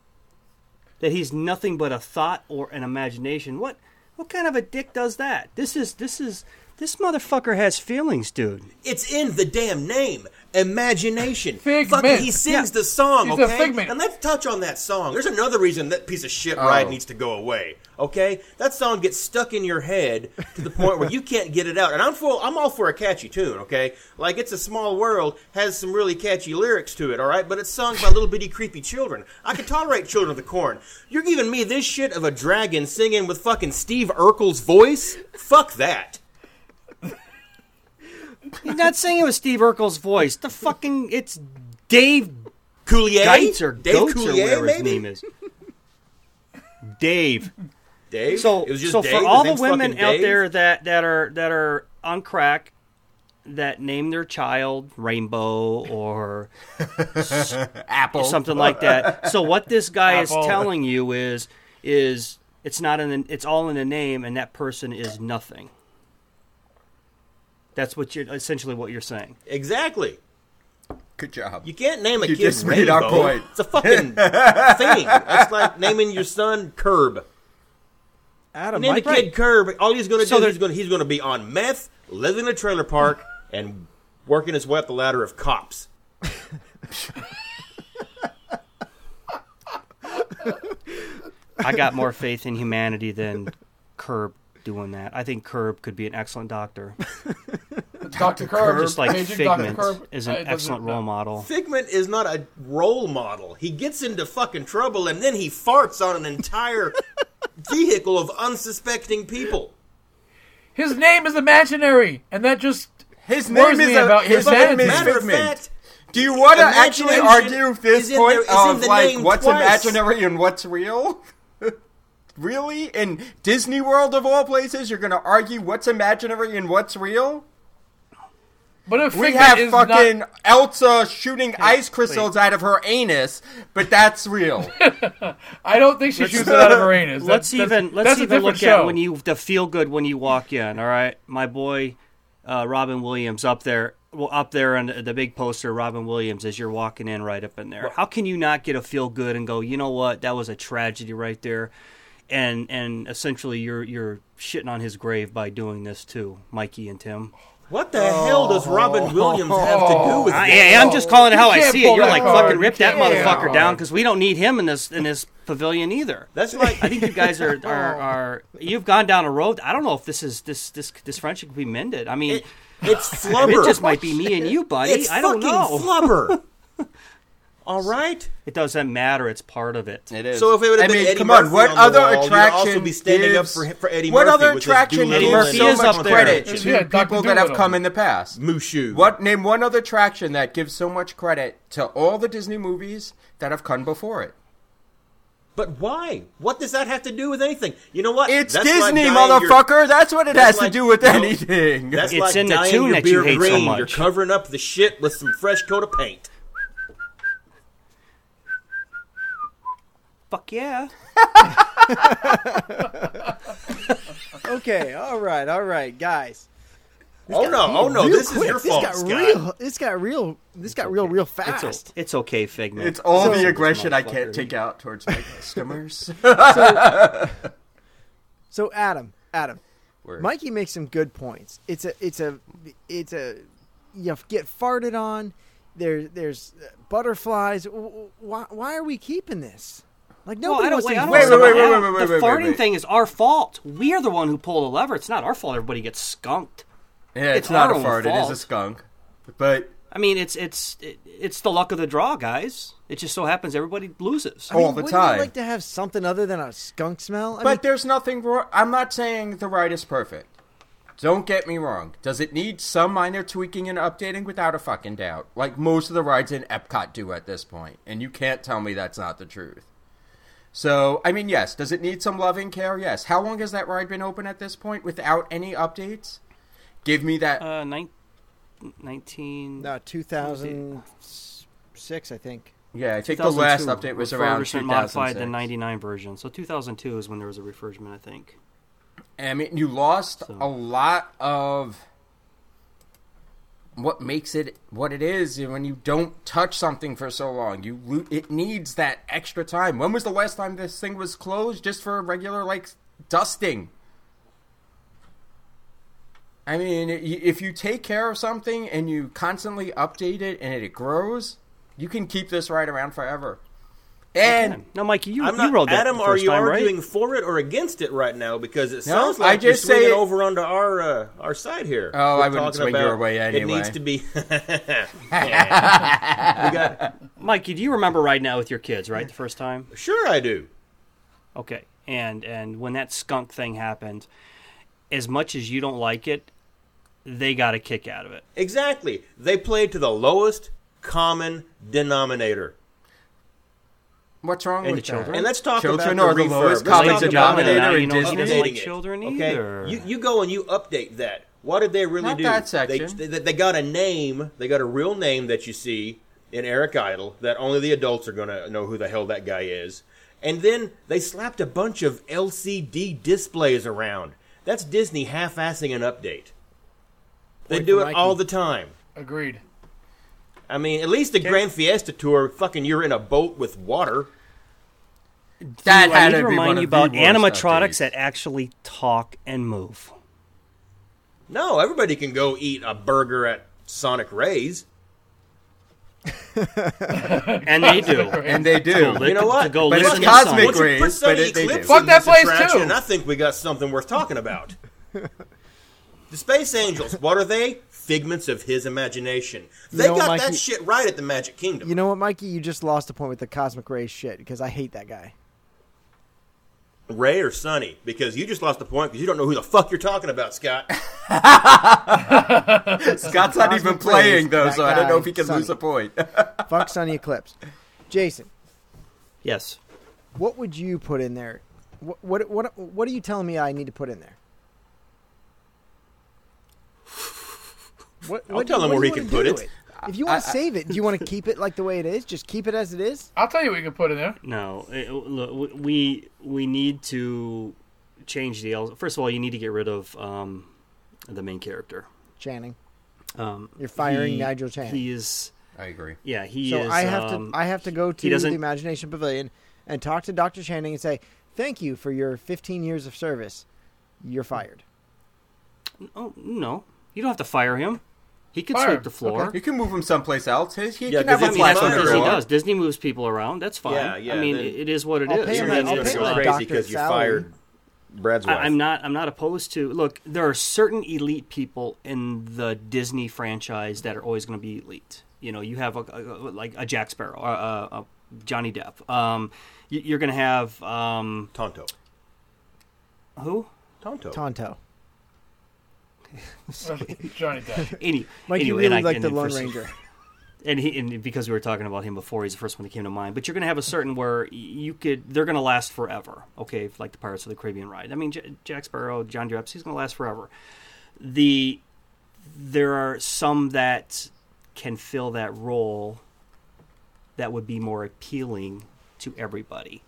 that he's nothing but a thought or an imagination. What what kind of a dick does that? This is this is this motherfucker has feelings, dude. It's in the damn name. Imagination. Figment. Fucking, he sings the song, He's a okay? figment. And let's touch on that song. There's another reason that piece of shit ride oh. needs to go away. Okay? That song gets stuck in your head to the point where you can't get it out. And I'm full I'm all for a catchy tune, okay? Like It's a Small World has some really catchy lyrics to it, alright? But it's sung by little bitty creepy children. I can tolerate Children of the Corn. You're giving me this shit of a dragon singing with fucking Steve Urkel's voice? Fuck that. He's not singing with Steve Urkel's voice. The fucking it's Dave Coulier? Geitz or Dave Goats or Coulier, whatever his name is. Dave. Dave? So, It was just so Dave? for all the name's women out Dave? there that, that are that are on crack, that name their child Rainbow or *laughs* Apple. Something like that. So what this guy is telling you is is it's not in the, it's all in the name, and that person is nothing. That's what you're essentially what you're saying. Exactly. Good job. You can't name a You kid just made our Rainbow. point. It's a fucking *laughs* thing. It's like naming your son Curb. Adam, Name Mike, the kid Curb. All he's going to So do is he's going he's going to be on meth, living in a trailer park, and working his way up the ladder of cops. *laughs* I got more faith in humanity than Curb doing that. I think Curb could be an excellent doctor, *laughs* Dr. Curb. just like Paging Dr. Figment Curb. is Uh, an it excellent role model. Figment is not a role model. He gets into fucking trouble and then he farts on an entire *laughs* vehicle of unsuspecting people. His name is imaginary, and that just His worries name is me a, about his humanity. name is Matter Figment. Do you want to actually argue this is in point there- is in of the like what's twice. imaginary and what's real? Really? In Disney World of all places, you're going to argue what's imaginary and what's real? But if We have is fucking not, Elsa shooting ice crystals out of her anus, but that's real. *laughs* I don't think she shoots it out of her *laughs* anus. let's That's- that's- even let's that's even look show. at when you the feel good when you walk in. All right, my boy uh, Robin Williams up there, well, up there on the, the big poster. Robin Williams as you're walking in, right up in there. How can you not get a feel good and go? You know what? That was a tragedy right there, and and essentially you're you're shitting on his grave by doing this too, Mikey and Tim. What the hell does Robin Williams have to do with I, this? yeah, I'm just calling it how I see it. You're like card. fucking rip that motherfucker down because we don't need him in this in this pavilion either. That's like I think you guys are, *laughs* are, are you've gone down a road. I don't know if this is this this this friendship can be mended. I mean, It- it's flubber. *laughs* it just might be me and you, buddy. It's I don't fucking know. flubber. *laughs* All right. It doesn't matter. It's part of it. It is. So if it would have I been mean, Eddie come Murphy on. What on the other wall, you'd attraction also be standing gives, up for, for Eddie What Murphy other with his attraction Dolittle Eddie gives Murphy so is much up there. credit Yeah, to Dr. people that have Dolittle. come in the past? Mushu. What name one other attraction that gives so much credit to all the Disney movies that have come before it? But why? What does that have to do with anything? You know what? It's That's like Disney, dyeing your- motherfucker. That's what it that's has like- to do with no, anything. That's It's like in the dyeing tune your that you beard hate so green. You're covering up the shit with some fresh coat of paint. Fuck yeah. *laughs* Okay, all right, all right, guys. Oh no! Oh no! Real This is quick. your this fault, got Scott. real. This got real. This got real, real It's, fast. o- it's okay, Figment. It's all So- the aggression I can't take out towards my customers. *laughs* So so, Adam, Adam, Word. Mikey makes some good points. It's a, it's a, it's a, you know, get farted on. There, there's uh, butterflies. W- w- Why, why are we keeping this? Like Well, nobody I don't, wants to. I don't Wait, wait, wait, wait, wait, The wait, wait, farting wait. thing is our fault. We are the one who pulled the lever. It's not our fault. Everybody gets skunked. yeah, it's, It's not our a own fart. It is fault. a skunk. But I mean, it's it's it, it's the luck of the draw, guys. It just so happens everybody loses. I mean, all the time. You like to have something other than a skunk smell. I but mean, there's nothing wrong. I'm not saying the ride is perfect. Don't get me wrong. Does it need some minor tweaking and updating? Without a fucking doubt. Like most of the rides in Epcot do at this point. And you can't tell me that's not the truth. So, I mean, yes. Does it need some loving care? Yes. How long has that ride been open at this point without any updates? Give me that. Uh, nine, 19. No, 2006, I think. Yeah, I think the last 2002, update was around refurbishment modified the 99 version. So 2002 is when there was a refurbishment, I think. I mean, you lost So- a lot of what makes it what it is when you don't touch something for so long. You it needs that extra time. When was the last time this thing was closed just for regular like dusting? I mean, if you take care of something and you constantly update it and it grows, you can keep this right around forever. And No, Mikey, you, I'm you not. that Adam, are you time, arguing right? for it or against it right now? Because it No, sounds I like just you're swinging say- over onto our uh, our side here. Oh, We're I wouldn't swing your way It needs to be. *laughs* Got. *laughs* Mikey, do you remember right now with your kids, right, the first time? Sure, I do. Okay, and and when that skunk thing happened, as much as you don't like it, they got a kick out of it. Exactly. They played to the lowest common denominator. What's wrong And, with that? and let's talk Children about are the the refurb. lowest Let's common denominator in you know he Disney. doesn't like updating it, children okay? either. You, you go and you update that. What did they really Not do? that They, section. they, they got a name. They got a real name that you see in Eric Idle that only the adults are going to know who the hell that guy is. And then they slapped a bunch of LCD displays around. That's Disney half-assing an update. They Point do it Mikey. all the time. Agreed. I mean, at least the Grand Fiesta Tour, fucking, you're in a boat with water. That Do I had need to to remind you about animatronics that actually talk and move. No, everybody can go eat a burger at Sonic Ray's. *laughs* And they do. and they do. They You know what? To go But it's listen to cosmic Once you put rays, some but it- they do. eclipse Fuck in that this place, attraction, too. I think we got something worth talking about. the Space Angels, what are they? Figments of his imagination. They know, got Mikey- that shit right at the Magic Kingdom. You know what, Mikey? You just lost a point with the Cosmic Ray shit because I hate that guy. Ray or Sonny? Because you just lost the point because you don't know who the fuck you're talking about, Scott. *laughs* Scott's not even playing though, that so I don't know if he can Sonny. lose a point. *laughs* Fuck Sonny Eclipse. Jason, Yes. what would you put in there? What, what what what are you telling me I need to put in there? What, I'll what tell do- him where he can put do it. If you want to save it, do you want to keep it like the way it is? Just keep it as it is. I'll tell you what you can put in there. No. it- look, we we need to change the. el- First of all, you need to get rid of um, the main character. Channing, Um, You're firing he- Nigel Channing. He is. I agree. Yeah, he so is. I have um, to I have to go to the Imagination Pavilion and talk to Doctor Channing and say thank you for your 15 years of service. You're fired. Oh no, you don't have to fire him. He can Fire sweep the floor. You can move him someplace else. He, he Yeah, can have a if I mean, he's that's what flash fired- Disney underwater. does. Disney moves people around. That's fine. Yeah, yeah, I mean, then- it, it is what it I'll is. pay him I'll It's pay it's him gonna that go crazy because you fired Brad's I, wife. I'm not. I'm not opposed to. Look, there are certain elite people in the Disney franchise that are always going to be elite. You know, you have a, a- like a Jack Sparrow, or a, a Johnny Depp. Um, you, you're going to have um, Tonto. who? Tonto. Tonto. *laughs* Johnny Depp. *laughs* Any, Mike, you anyway, and really like the Lone for- Ranger. *laughs* and he and because we were talking about him before, he's the first one that came to mind. But you're going to have a certain where you could they're going to last forever. Okay, like the Pirates of the Caribbean ride. I mean, J- Jack Sparrow, John Depp, he's going to last forever. The there are some that can fill that role that would be more appealing to everybody.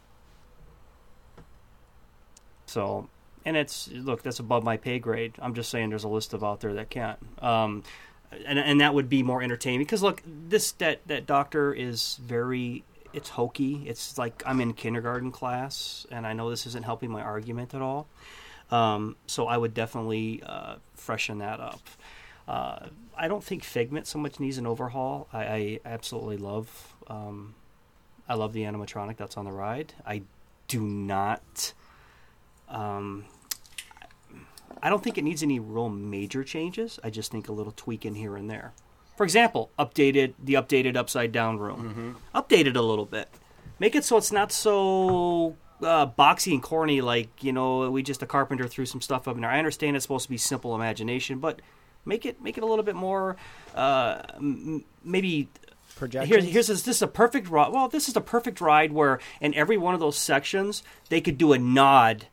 So, and it's look, that's above my pay grade. I'm just saying, there's a list of out there that can't. Um, and and that would be more entertaining because look, this that that doctor is very it's hokey. It's like I'm in kindergarten class, and I know this isn't helping my argument at all. Um, so I would definitely uh, freshen that up. Uh, I don't think Figment so much needs an overhaul. I, I absolutely love, um, I love the animatronic that's on the ride. I do not. Um, I don't think it needs any real major changes. I just think a little tweak in here and there. For example, updated the updated upside down room. Update it a little bit. Make it so it's not so uh, boxy and corny. Like you know, we just a carpenter threw some stuff up in there. I understand it's supposed to be simple imagination, but make it make it a little bit more. Uh, m- maybe. Here's, here's this, this is a perfect ride. Well, this is a perfect ride where in every one of those sections they could do a nod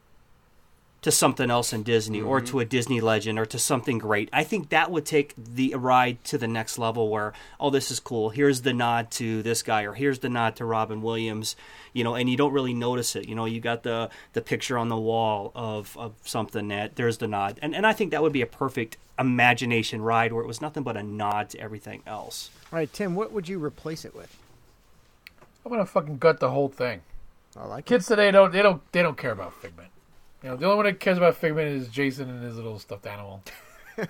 to something else in Disney or mm-hmm. to a Disney legend or to something great. I think that would take the ride to the next level where, oh, this is cool. Here's the nod to this guy or here's the nod to Robin Williams, you know, and you don't really notice it. You know, you got the, the picture on the wall of, of something that there's the nod. And, and I think that would be a perfect imagination ride where it was nothing but a nod to everything else. All right, Tim, what would you replace it with? I'm gonna fucking gut the whole thing. I like it. Kids today don't they don't they don't care about Figment. You know, the only one that cares about Figment is Jason and his little stuffed animal. *laughs*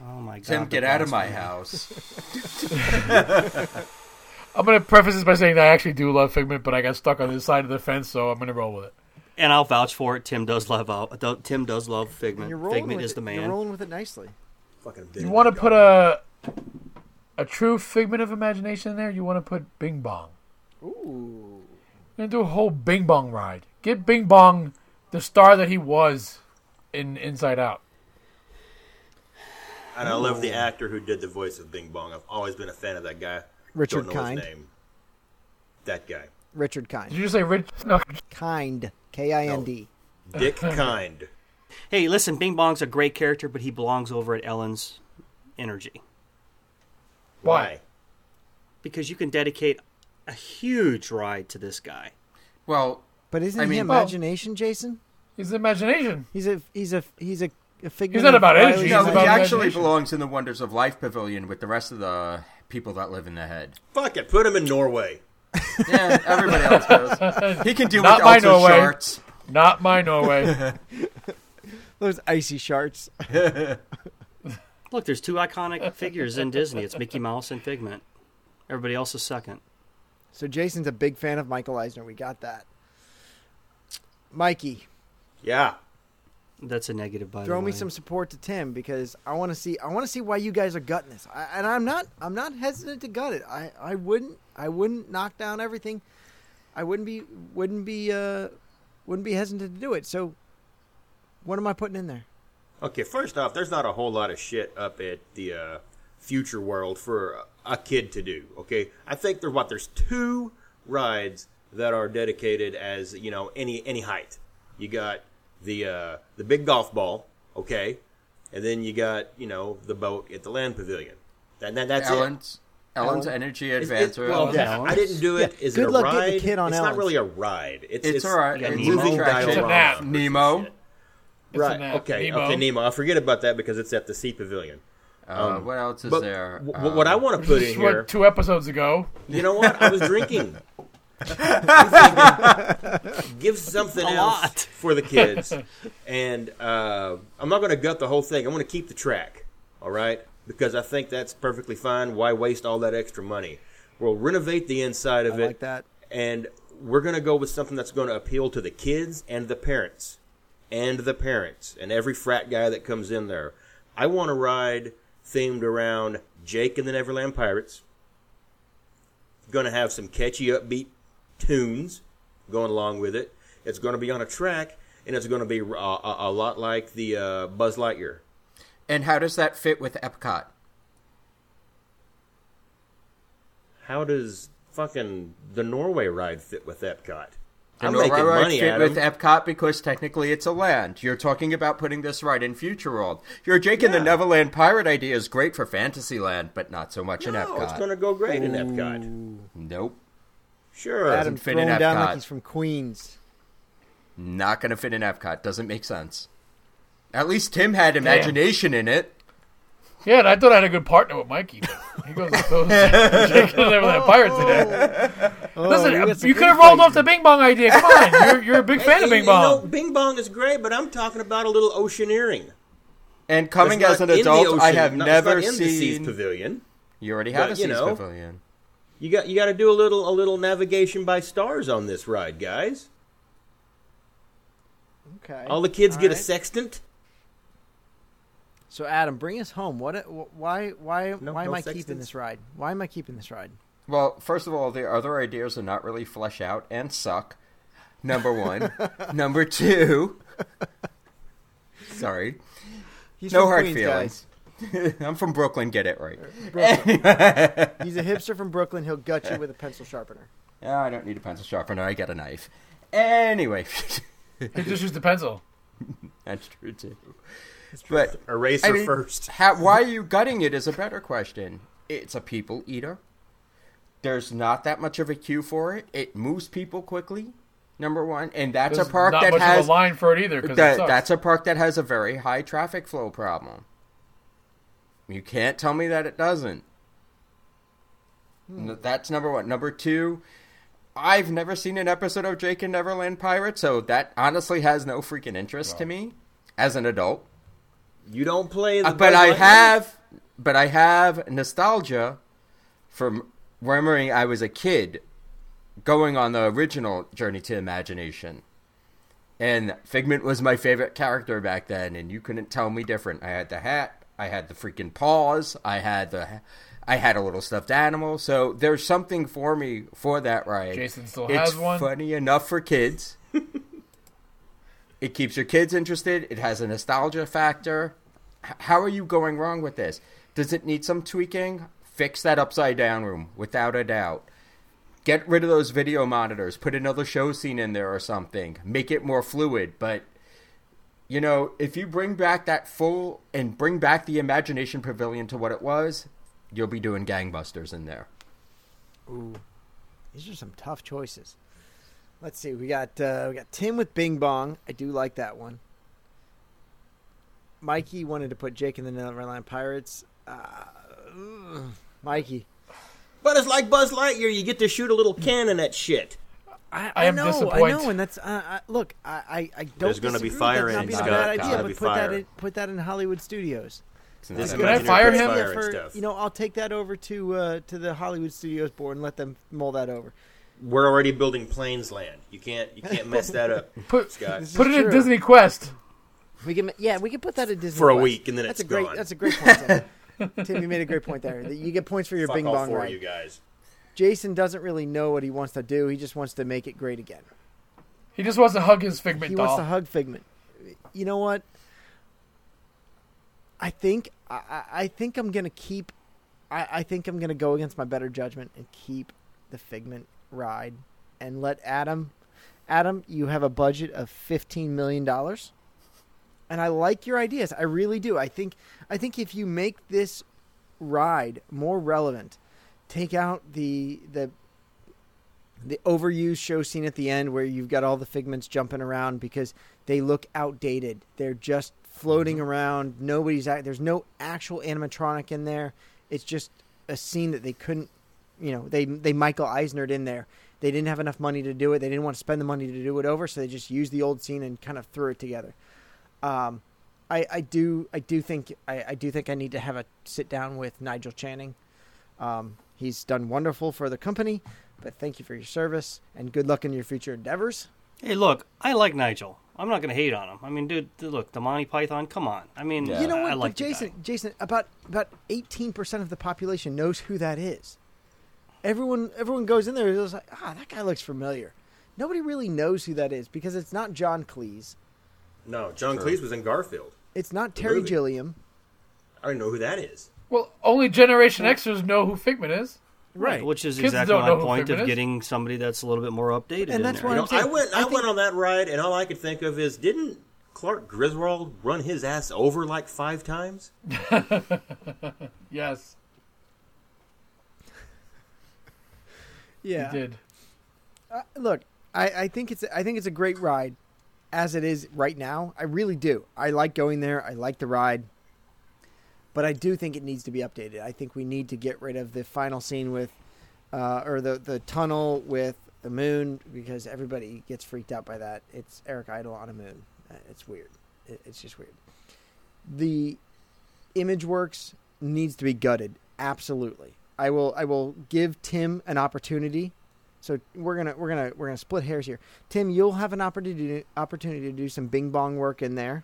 Oh my God. Tim, get out of my blasphemy. house. *laughs* I'm gonna preface this by saying that I actually do love Figment, but I got stuck on this side of the fence, so I'm gonna roll with it. And I'll vouch for it. Tim does love uh, out. Tim does love Figment. You're Figment is it. the man. You're rolling with it nicely. Fucking You want to put a a true Figment of imagination in there? You want to put Bing Bong? Ooh. You're gonna do a whole Bing Bong ride. Get Bing Bong the star that he was in Inside Out. And I love the actor who did the voice of Bing Bong. I've always been a fan of that guy. Richard Don't know Kind. his name. That guy. Richard Kind. Did you just say Rich? No. Kind. K I N D. Dick *laughs* Kind. Hey, listen, Bing Bong's a great character, but he belongs over at Ellen's Energy Why? because you can dedicate a huge ride to this guy. Well, But isn't I he mean- Well- imagination, Jason? He's imagination. He's a he's a he's a, a figment. He's not about Riley's energy, no, he's he actually belongs in the Wonders of Life Pavilion with the rest of the people that live in the head. Fuck it. Put him in Norway. *laughs* Yeah, everybody else goes. He can deal Not with my Elsa Norway. shorts. Not my Norway. *laughs* Those icy sharks. *laughs* Look, there's two iconic figures in Disney. It's Mickey Mouse and Figment. Everybody else is second. So Jason's a big fan of Michael Eisner. We got that. Mikey, Yeah. That's a negative, by throw the way. me some support to Tim because I want to see I want to see why you guys are gutting this. I, and I'm not I'm not hesitant to gut it. I, I wouldn't I wouldn't knock down everything. I wouldn't be wouldn't be uh wouldn't be hesitant to do it. So what am I putting in there? Okay, first off, there's not a whole lot of shit up at the uh, future world for a, a kid to do. Okay, I think there's what there's two rides that are dedicated as you know any any height. You got the uh, the big golf ball, okay, and then you got you know the boat at the land pavilion. And then that's it. Ellen's, Ellen's Ellen. Energy It's- Adventure. it's- well, Yeah. I didn't do it. Yeah, Is good it a luck ride? getting a kid on it's Ellen's. not really a ride. It's it's, all right. You got It's Nemo. moving attraction. It's a nap. Nemo. It's Right. Okay. Nemo. Okay. Nemo. I forget about that because it's at the Sea Pavilion. Uh, what else is there? w- Uh, what I want to put This in here, two episodes ago. you know what? I was drinking. *laughs* I'm thinking, give something A else lot. for the kids, and uh, I'm not going to gut the whole thing. I'm going to keep the track. All right, because I think that's perfectly fine. Why waste all that extra money? We'll renovate the inside I of it, like that. and we're going to go with something that's going to appeal to the kids and the parents and the parents and every frat guy that comes in there. I want a ride themed around Jake and the Neverland Pirates. Going to have some catchy, upbeat tunes going along with it. It's going to be on a track, and it's going to be uh, a, a lot like the uh, Buzz Lightyear. And how does that fit with Epcot? How does fucking the Norway ride fit with Epcot? I'm Norway making ride fit with. Epcot because technically it's a land. You're talking about putting this right in Future World. Your Jake and the Neverland Pirate idea is great for Fantasyland, but not so much in No, Epcot. it's going to go great in Epcot. Nope. Sure. Adam fit throwing in down Epcot. like he's from Queens. Not going to fit in Epcot. Doesn't make sense. At least Tim had imagination in it. Yeah, and I thought I had a good partner with Mikey. but He goes *laughs* with those Jake and the Neverland Pirates today. Oh, Listen, we got some you could have rolled fights. off the Bing Bong idea. Come on, you're, you're a big fan of Hey, Bing you know, Bong. Bing Bong is great, but I'm talking about a little oceaneering. And coming as an in the adult, I have not- never not in the Seas seen. Pavilion. You already have but, a Seas you know, Pavilion. You got you got to do a little a little navigation by stars on this ride, guys. Okay. All the kids All get a sextant. So Adam, bring us home. What? Why? Why? No- why am no I keeping this ride? Why am I keeping this ride? Well, first of all, the other ideas are not really flesh out and suck. Number one. *laughs* Number two. Sorry. He's No hard Queens, feelings. guys. *laughs* I'm from Brooklyn, get it right. *laughs* He's a hipster from Brooklyn. He'll gut you with a pencil sharpener. Yeah, I don't need a pencil sharpener, I get a knife. Anyway. He just used a pencil. *laughs* That's true too. But Eraser I mean, first. how, why are you gutting it is a better question. It's a people eater. There's not that much of a queue for it. It moves people quickly. Number one, and that's There's a park not that much has of a line for it either. 'cause it that, sucks. that's a park that has a very high traffic flow problem. You can't tell me that it doesn't. N- That's number one. Number two, I've never seen an episode of Jake and Neverland Pirates, so that honestly has no freaking interest to me as an adult. You don't play the Uh, but I have, but I have nostalgia from remembering I was a kid going on the original Journey to Imagination. And Figment was my favorite character back then, and you couldn't tell me different. I had the hat, I had the freaking paws, I had the, I had a little stuffed animal. So there's something for me for that ride. Jason still it's has one. funny enough for kids. it keeps your kids interested. It has a nostalgia factor. H- how are you going wrong with this? Does it need some tweaking? Fix that upside down room, without a doubt. Get rid of those video monitors. Put another show scene in there or something. Make it more fluid. But, you know, if you bring back that full and bring back the Imagination Pavilion to what it was, you'll be doing gangbusters in there. Ooh, these are some tough choices. Let's see. We got uh, we got Tim with Bing Bong. I do like that one. Mikey wanted to put Jake in the Neverland Pirates. Uh. Mikey, But it's like Buzz Lightyear. You get to shoot a little cannon at shit. I, I am know, I know, and that's uh, I, look. I, I, I don't. There's gonna be disagree fire with that not being a bad idea, but be put that in, put that in Hollywood studios. This a Can I bad- Imagineer fire him? for, stuff. you know, I'll take that over to uh, to the Hollywood Studios board and let them mull that over. We're already building Plains Land. You can't you can't mess that up, *laughs* Put Scott. Put is it in. Disney Quest. We can, yeah, we can put that at Disney For a Quest. week, and then that's it's a great. gone. That's a great point. There. *laughs* Tim, you made a great point there. You get points for your Fuck Bing all Bong four ride. of you guys. Jason doesn't really know what he wants to do. He just wants to make it great again. He just wants to hug his Figment He doll. wants to hug Figment. You know what? I think I, I- think I'm gonna keep. I, I think I'm gonna go against my better judgment and keep the Figment ride and let Adam. Adam, you have a budget of fifteen million dollars, and I like your ideas. I really do. I think I think if you make this ride more relevant, take out the the the overused show scene at the end where you've got all the figments jumping around because they look outdated. They're just floating around. Nobody's act. There's no actual animatronic in there. It's just a scene that they couldn't. You know, they they Michael Eisnered in there. They didn't have enough money to do it. They didn't want to spend the money to do it over, so they just used the old scene and kind of threw it together. Um, I, I do I do think I, I do think I need to have a sit down with Nigel Channing. Um, he's done wonderful for the company, but thank you for your service and good luck in your future endeavors. Hey, look, I like Nigel. I'm not going to hate on him. I mean, dude, dude, look, the Monty Python. Come on. I mean, Yeah. You know I what, like but. Jason, Jason, about about eighteen percent of the population knows who that is. Everyone, everyone goes in there and is like, ah, that guy looks familiar. Nobody really knows who that is because it's not John Cleese, No, John Cleese was in Garfield. it's not Terry. Gilliam, I don't know who that is. Well, only Generation Xers know who Figment is. Right, which is Kids exactly don't my know who point Figment of is. getting somebody that's a little bit more updated. And that's there. why You I'm know, I went I I, think- went on that ride, and all I could think of is, didn't Clark Griswold run his ass over like five times? *laughs* Yes, yeah. he did. Uh, look, I, I think it's I think it's a great ride, as it is right now. I really do. I like going there. I like the ride, but I do think it needs to be updated. I think we need to get rid of the final scene with, uh, or the the tunnel with the moon because everybody gets freaked out by that. It's Eric Idle on a moon. Uh, It's weird. It's just weird. The image works needs to be gutted. Absolutely. I will I will give Tim an opportunity so we're gonna we're gonna we're gonna split hairs here. Tim, you'll have an opportunity opportunity to do some Bing Bong work in there,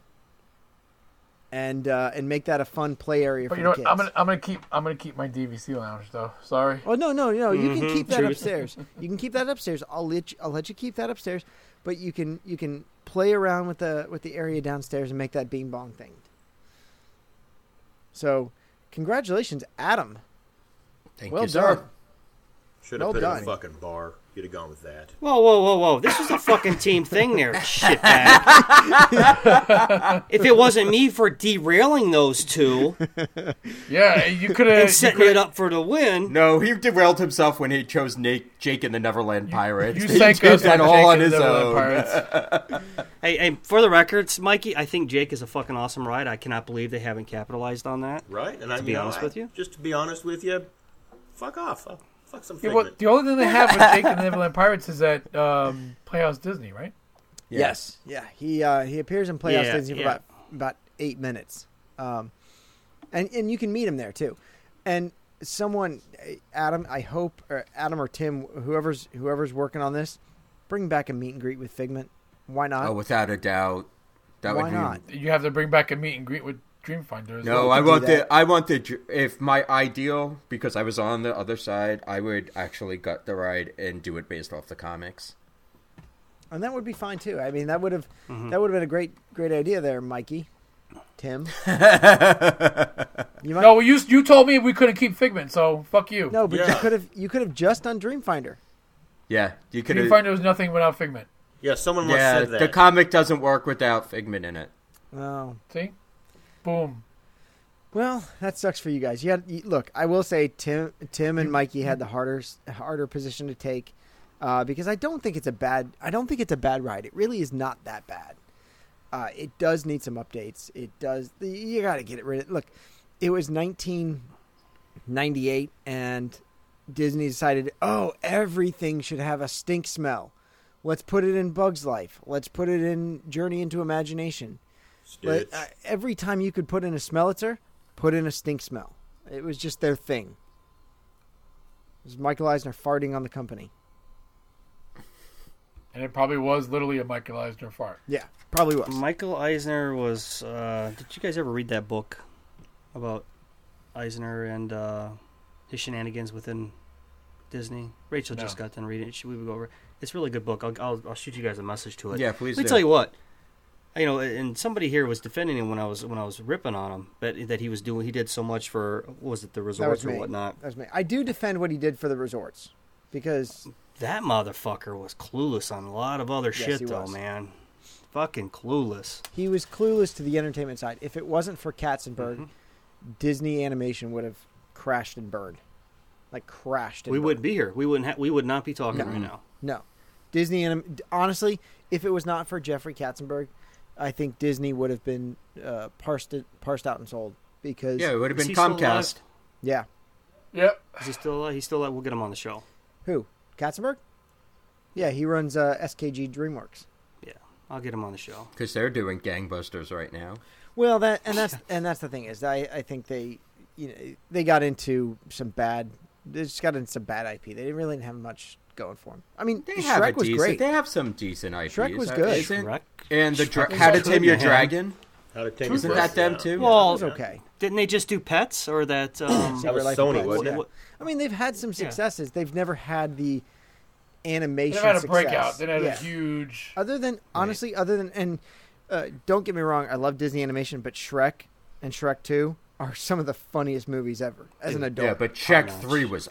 and uh, and make that a fun play area But for you know the what? kids. I'm gonna I'm gonna keep I'm gonna keep my DVC lounge though. Sorry. Oh no no no! You can keep that truth. upstairs. *laughs* You can keep that upstairs. I'll let you, I'll let you keep that upstairs, but you can you can play around with the with the area downstairs and make that Bing Bong thing. So, congratulations, Adam. Thank well you, sir. done. Should have Well put in a fucking bar. You'd have gone with that. Whoa, whoa, whoa, whoa! This was a fucking team thing, there, *laughs* shitbag. if it wasn't me for derailing those two Yeah, you could have. setting it up for the win, No, he derailed himself when he chose Nate, Jake and the Neverland Pirates. You he sank did us that all Jake on his the Neverland own. Pirates. *laughs* hey, hey, for the records, Mikey, I think Jake is a fucking awesome ride. I cannot believe they haven't capitalized on that. Right? And I be mean, honest I- with you? just to be honest with you, fuck off. Fuck some Yeah, well, the only thing they have with *laughs* Jake and the Neverland Pirates is at um, Playhouse Disney, right? Yes. Yeah. He uh, he appears in Playhouse Yeah, Disney for yeah. about about eight minutes, um, and and you can meet him there too. And someone, Adam, I hope, or Adam or Tim, whoever's whoever's working on this, bring back a meet and greet with Figment. Why not? Oh, without a doubt. That Why would be not? You have to bring back a meet and greet with Dreamfinder. As No, well. I want that. the I want the if my ideal because I was on the other side, I would actually gut the ride and do it based off the comics. And that would be fine too. I mean, that would have Mm-hmm. that would have been a great great idea there, Mikey. Tim. *laughs* you might, No, you you told me we couldn't keep Figment, so fuck you. no, but you could have you could have just done Dreamfinder. Yeah, you could. Dreamfinder was nothing without Figment. yeah, someone once Yeah, said that. the comic doesn't work without Figment in it. Oh, See, boom. well, that sucks for you guys. You had you, look. I will say Tim Tim and Mikey had the harder harder position to take uh, because I don't think it's a bad I don't think it's a bad ride. It really is not that bad. Uh, it does need some updates. It does. You got to get it rid of. Look, it was 1998, and Disney decided, oh, everything should have a stink smell. Let's put it in Bugs Life. Let's put it in Journey into Imagination. Stitch. But, uh, every time you could put in a smellitzer, put in a stink smell. It was just their thing. It was Michael Eisner farting on the company. And it probably was literally a Michael Eisner fart. Yeah, probably was. Michael Eisner was. Uh, did you guys ever read that book about Eisner and uh, his shenanigans within Disney? Rachel just got done reading it. She, we would go over. It's a really good book. I'll, I'll, I'll shoot you guys a message to it. Yeah, please Let me do. tell you what. You know, and somebody here was defending him when I was when I was ripping on him, but that he was doing he did so much for what was it the resorts or me. whatnot. That was me. I do defend what he did for the resorts because That motherfucker was clueless on a lot of other Yes, shit though, was. man. Fucking clueless. he was clueless to the entertainment side. If it wasn't for Katzenberg, Mm-hmm. Disney Animation would have crashed and burned, like crashed. And We burned. wouldn't be here. We wouldn't. Ha- we would not be talking right now. No, Disney and honestly, if it was not for Jeffrey Katzenberg, I think Disney would have been uh, parsed parsed out and sold because Yeah, it would have been he still alive? Comcast. yeah. Yep. Is he still alive? He's still alive. We'll get him on the show. Who Katzenberg? Yeah, he runs uh, SKG DreamWorks. Yeah, I'll get him on the show. Because they're doing gangbusters right now. Well, that and that's and that's the thing is I I think they you know they got into some bad they just got into some bad IP. They didn't really have much going for them. I mean, They have Shrek a was decent. great. They have some decent IPs. Shrek was good. isn't- Shrek? And the dra- Shrek How to Tame Your. Dragon. How to Tame Isn't that Dragon, them yeah. too? Well, It was okay. Didn't they just do pets or that? *coughs* Um, That was Sony, wasn't yeah. it? I mean, they've had some successes. They've never had the animation. They animation. had a success. breakout. They had Yeah. a huge. Other than honestly, other than and uh, don't get me wrong, I love Disney animation, but Shrek and Shrek Two are some of the funniest movies ever as an adult. Yeah, but Check. Three was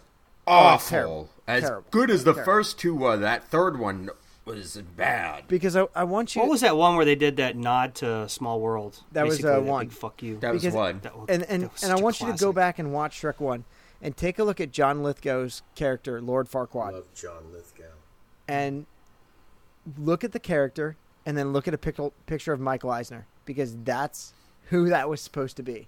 Oh, awful. terrible. As Terrible. good as the Terrible. first two were, that third one was bad. because I, I want you. what was that one where they did that nod to Small World? That was, uh, one. Big fuck you. That was one. That was- and and, was and I such a want you to go back and watch Shrek One, and take a look at John Lithgow's character, Lord Farquaad, Love John Lithgow. and look at the character, and then look at a pic- picture of Michael Eisner because that's who that was supposed to be.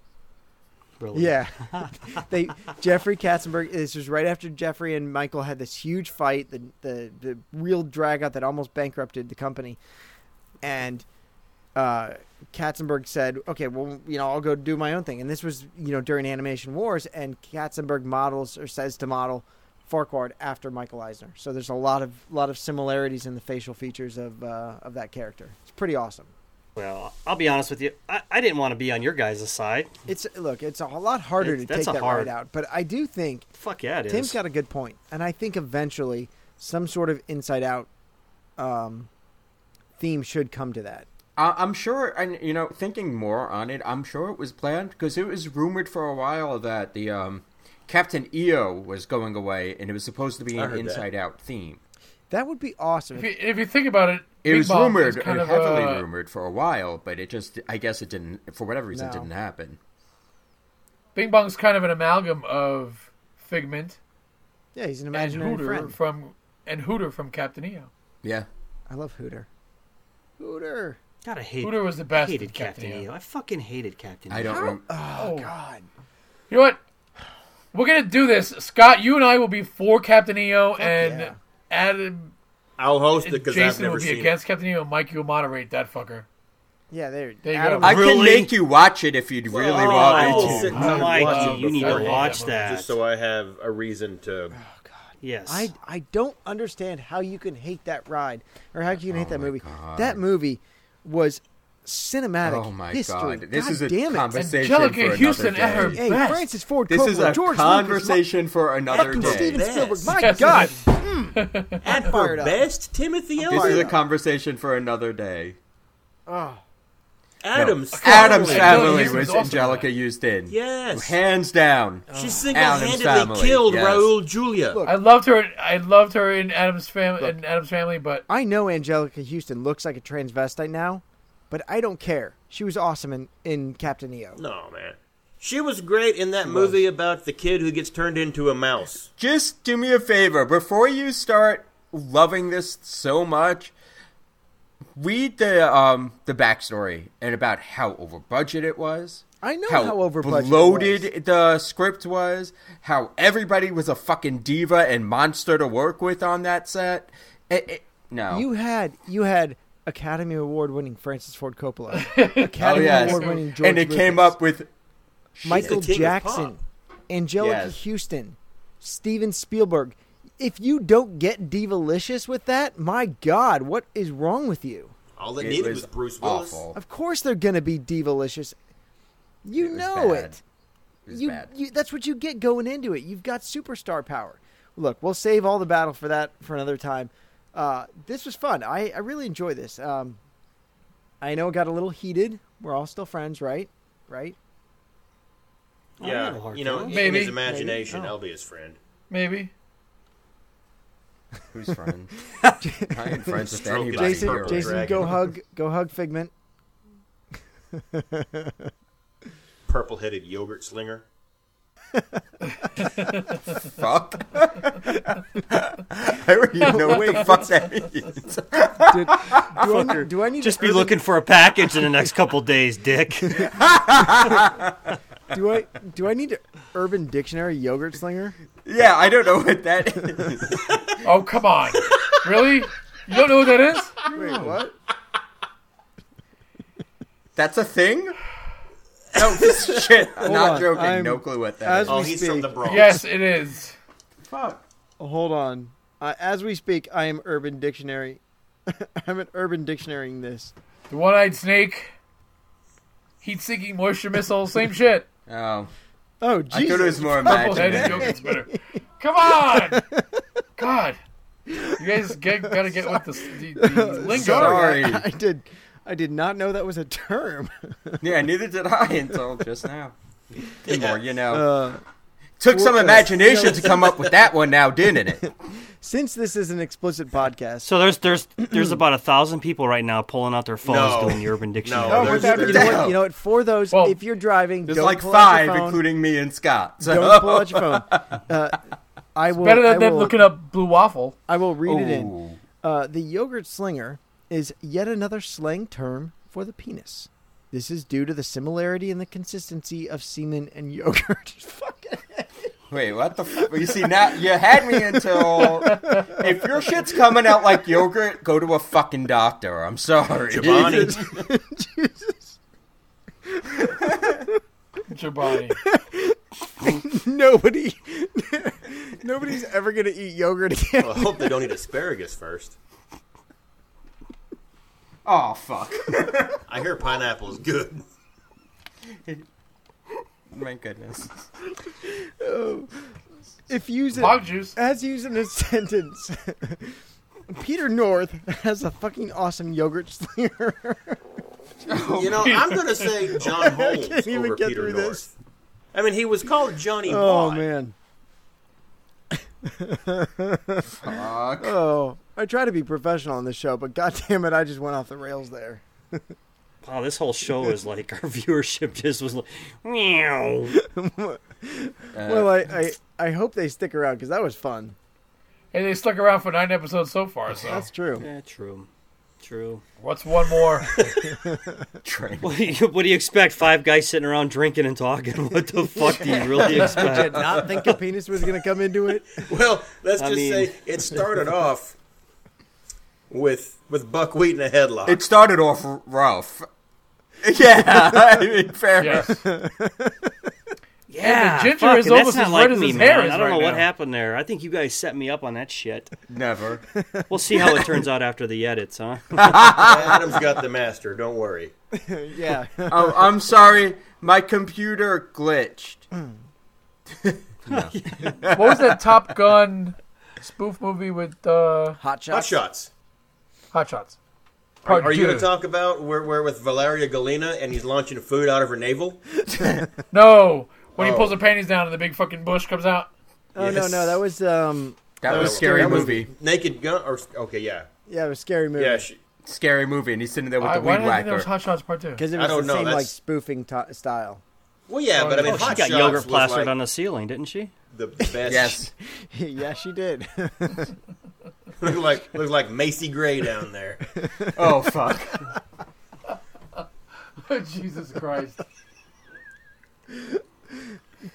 Yeah, *laughs* *laughs* they Jeffrey Katzenberg. This was right after Jeffrey and Michael had this huge fight, the the the real drag out that almost bankrupted the company, and uh, Katzenberg said, "Okay, well, you know, I'll go do my own thing." And this was you know during Animation Wars, and Katzenberg models or says to model Farquaad after Michael Eisner. So there's a lot of lot of similarities in the facial features of uh, of that character. It's pretty awesome. Well, I'll be honest with you. I, I didn't want to be on your guys' side. It's look, it's a lot harder It's- to take that hard- right out, but I do think Fuck yeah, it is. Tim's got a good point, and I think eventually some sort of inside out um, theme should come to that. I- I'm sure, and you know, thinking more on it, I'm sure it was planned because it was rumored for a while that the um, Captain EO was going away, and it was supposed to be I an heard that. Inside Out theme. That would be awesome. If you, if you think about it, It Bing was Bong rumored, is kind of heavily a, rumored for a while, but it just, I guess it didn't, for whatever reason, No. it didn't happen. Bing Bong's kind of an amalgam of Figment Yeah, he's an and imaginary Hooter friend. from and Hooter from Captain EO. Yeah. I love Hooter. Hooter. God, I hate. Hooter was the best. hated Captain Captain EO. EO. I fucking hated Captain EO. I don't rem- Oh, Oh. God. You know what? We're gonna do this, Scott. You and I will be for Captain EO, and yeah. Adam I'll host it because I've Jason will be seen against Captain EO. and Mike, you'll moderate that fucker. Yeah, there. There you Adam, go. I can Really? make you watch it if you'd really Well, want me to. sit down and watch it you need to beforehand, watch that. just so I have a reason to. Oh God. Yes. I I don't understand how you can hate that ride or how you can hate oh, that movie. God. That movie was cinematic Oh my history. god! This God is a damn conversation Anjelica for Huston another at her day. Hey, best. Francis Ford This Coppola, is a George conversation for Lucas, another fucking day. Steven Spielberg. My Yes, God, is. Hmm. *laughs* At fired her up. best, Timothy This Elliott. is a conversation for another day. Ah. Adam's Adam's Anjelica family Huston was was awesome. Anjelica Huston. Yes. Hands down. She single-handedly killed yes. Raul Julia. Look. I loved her. I loved her in Addams Family. In Addams Family, but I know Anjelica Huston looks like a transvestite now, but I don't care. She was awesome in, in Captain EO. No, man. She was great in that movie about the kid who gets turned into a mouse. Just do me a favor before you start loving this so much. Read the um the backstory and about how over budget it was. I know how, how, over budget bloated was. the script was. How everybody was a fucking diva and monster to work with on that set. It- it- no, You had you had Academy Award winning Francis Ford Coppola, *laughs* oh Academy yes, Award winning George and it came up with Michael the king of Jackson, Anjelica Yes. Huston, Steven Spielberg. If you don't get divalicious with that, my God, what is wrong with you? All it, it needed was was, Bruce Willis. awful. Of course they're gonna be divalicious. You It know bad. it. It You, bad. you that's what you get going into it. You've got superstar power. Look, we'll save all the battle for that for another time. Uh, this was fun. I, I really enjoy this. Um, I know it got a little heated. We're all still friends, right? Right? I have a Yeah, hard you know, time. in Maybe. his imagination, Maybe. Oh. I'll be his friend. maybe. *laughs* who's friend. *laughs* I ain't friends with Stroking anybody Jason, Jason, go hug, go hug Figment. Purple-headed yogurt slinger. Fuck. *laughs* I don't even know what the fuck that means. Did, do, I, do I need Just to be urban- looking for a package in the next couple days, Dick. Do I do I need to Urban Dictionary yogurt slinger? yeah, I don't know what that is. Oh come on, really? You don't know what that is? Wait, what? That's a thing? No, *laughs* shit. I'm not on, joking. I'm- no clue what that as is. Oh, we he's speak. from the Bronx. Yes, it is. Fuck. Hold on. Uh, as we speak, I am Urban Dictionary. *laughs* I'm an Urban Dictionarying this. The one-eyed snake, heat-seeking moisture missile, same shit. Oh. Oh, I Jesus! thought it was more Purple-headed imaginary. yogurt spinner. Come on, God, you guys get, gotta get with the, the, the *laughs* lingo. Sorry. I, I did. I did not know that was a term. *laughs* Yeah, neither did I until just now. The more you know. Uh, Took some uh, imagination to come up with that one now, didn't it? *laughs* since this is an explicit podcast, So there's there's there's about a thousand people right now pulling out their phones No. doing the Urban Dictionary. No, Oh, there's- you, know what, you know what? For those, Well, if you're driving, There's don't like pull out your five, phone. including me and Scott. So. *laughs* Don't pull out your phone. Uh, I will. Better I than, than will, looking up blue waffle. I will read it in. Uh, the yogurt slinger is yet another slang term for the penis. This is due to the similarity in the consistency of semen and yogurt. *laughs* Fucking Wait, what the? F- you see now, you had me until. if your shit's coming out like yogurt, go to a fucking doctor. I'm sorry. Giovanni. *laughs* Chobani. *laughs* nobody, nobody's ever gonna eat yogurt again. Well, I hope they don't eat asparagus first. Oh fuck! *laughs* I hear pineapple is good. *laughs* My goodness. Oh. *laughs* If used Hog juice. as used in a sentence, Peter North has a fucking awesome yogurt slinger. Oh, you know, I'm going to say John Holmes can't even over get Peter through North. this. I mean, he was called Johnny Oh Wadd. man. Fuck. Oh, I try to be professional on this show, but god damn it, I just went off the rails there. Wow, this whole show is *laughs* like our viewership just was like, meow. *laughs* well, I, I I hope they stick around because that was fun. Hey, they stuck around for nine episodes so far. So That's true. Yeah, true, true. what's one more? *laughs* Train. What do, you, what do you expect? Five guys sitting around drinking and talking. What the fuck do you really expect? Did you not think a penis was going to come into it? Well, let's I just mean- say it started off with with buckwheat in a headlock. It started off rough. *laughs* Yeah, I mean, fair. yes. Yeah, *laughs* ginger fuck, is almost as not red like as me, his man. hair is I don't know right what now. happened there. I think you guys set me up on that shit. Never. *laughs* We'll see how it turns out after the edits, huh? Adam's got the master. Don't worry. yeah. oh, I'm sorry. My computer glitched. What was that Top Gun spoof movie with uh, Hot Shots? Hot shots. Shots. Hot Shots? Are, Part are you going to talk about where, where with Valeria Golino and he's launching food out of her navel? *laughs* No, when Oh. he pulls her panties down and the big fucking bush comes out. Oh no, Yes. no, that was um, That, That was was- scary that was- movie. Naked gun or okay, yeah, yeah, it was a scary movie. yeah. She, Scary movie, and he's sitting there with I, the why weed did I think that whacker. was Hot Shots Part Two? because it I was don't the know, same like spoofing t- style. well, yeah, but I mean, Oh, Hot she got Shots yogurt plastered like on the ceiling, didn't she? the best. Yes. *laughs* yeah, she did. *laughs* looked like looked like Macy Gray down there. Oh fuck. *laughs* Oh, Jesus Christ!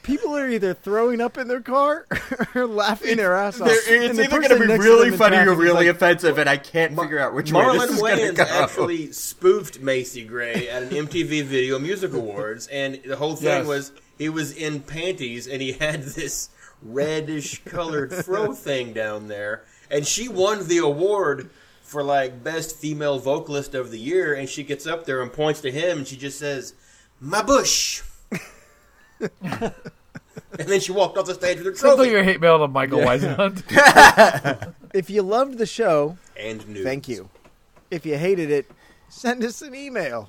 People are either throwing up in their car *laughs* or laughing their ass off. There- And it's the either going to be really funny or really like, offensive, and I can't figure out which way Marlon this is going to Wayans go. actually spoofed Macy Gray at an MTV Video Music Awards, and the whole thing Yes. was he was in panties and he had this reddish colored fro thing down there, and she won the award for like best female vocalist of the year, and she gets up there and points to him, and she just says, "My bush." and then she walked off the stage with her Sounds like trophy your hate mail to Michael Weisenhunt. *laughs* If you loved the show, and nudes. thank you. If you hated it, send us an email.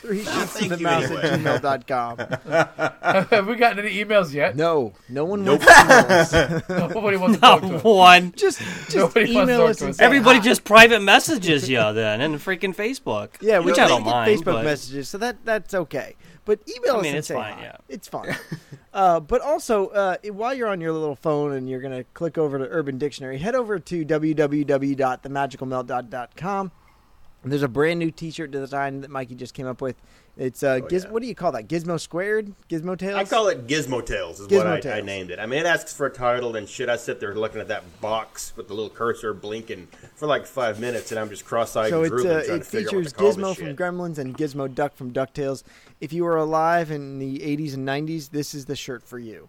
Three sheets to thank the you mouse anyway. at gmail.com. *laughs* Have we gotten any emails yet? No, no one Nope. wants emails. *laughs* Nobody wants to talk to Not one. Just, just Nobody email us us. Everybody hi. just private messages you then, and freaking Facebook. Yeah, which we I don't don't mind. Facebook but messages, so that that's okay. But email I us and it's say fine, hi. yeah. It's fine. uh, but also, uh, while you're on your little phone and you're going to click over to Urban Dictionary, head over to www.themagicalmeltdown.com. There's a brand new T-shirt design that Mikey just came up with. It's uh, giz- Oh, yeah. what do you call that? Gizmo squared, Gizmo tails. I call it Gizmo Tales, is Gizmo what I, I named it. I mean, it asks for a title and shit. I sit there looking at that box with the little cursor blinking for like five minutes, and I'm just cross-eyed So and drooling, uh, trying it to figure out what features Gizmo from shit. Gremlins and Gizmo Duck from DuckTales. If you were alive in the 80s and 90s, this is the shirt for you.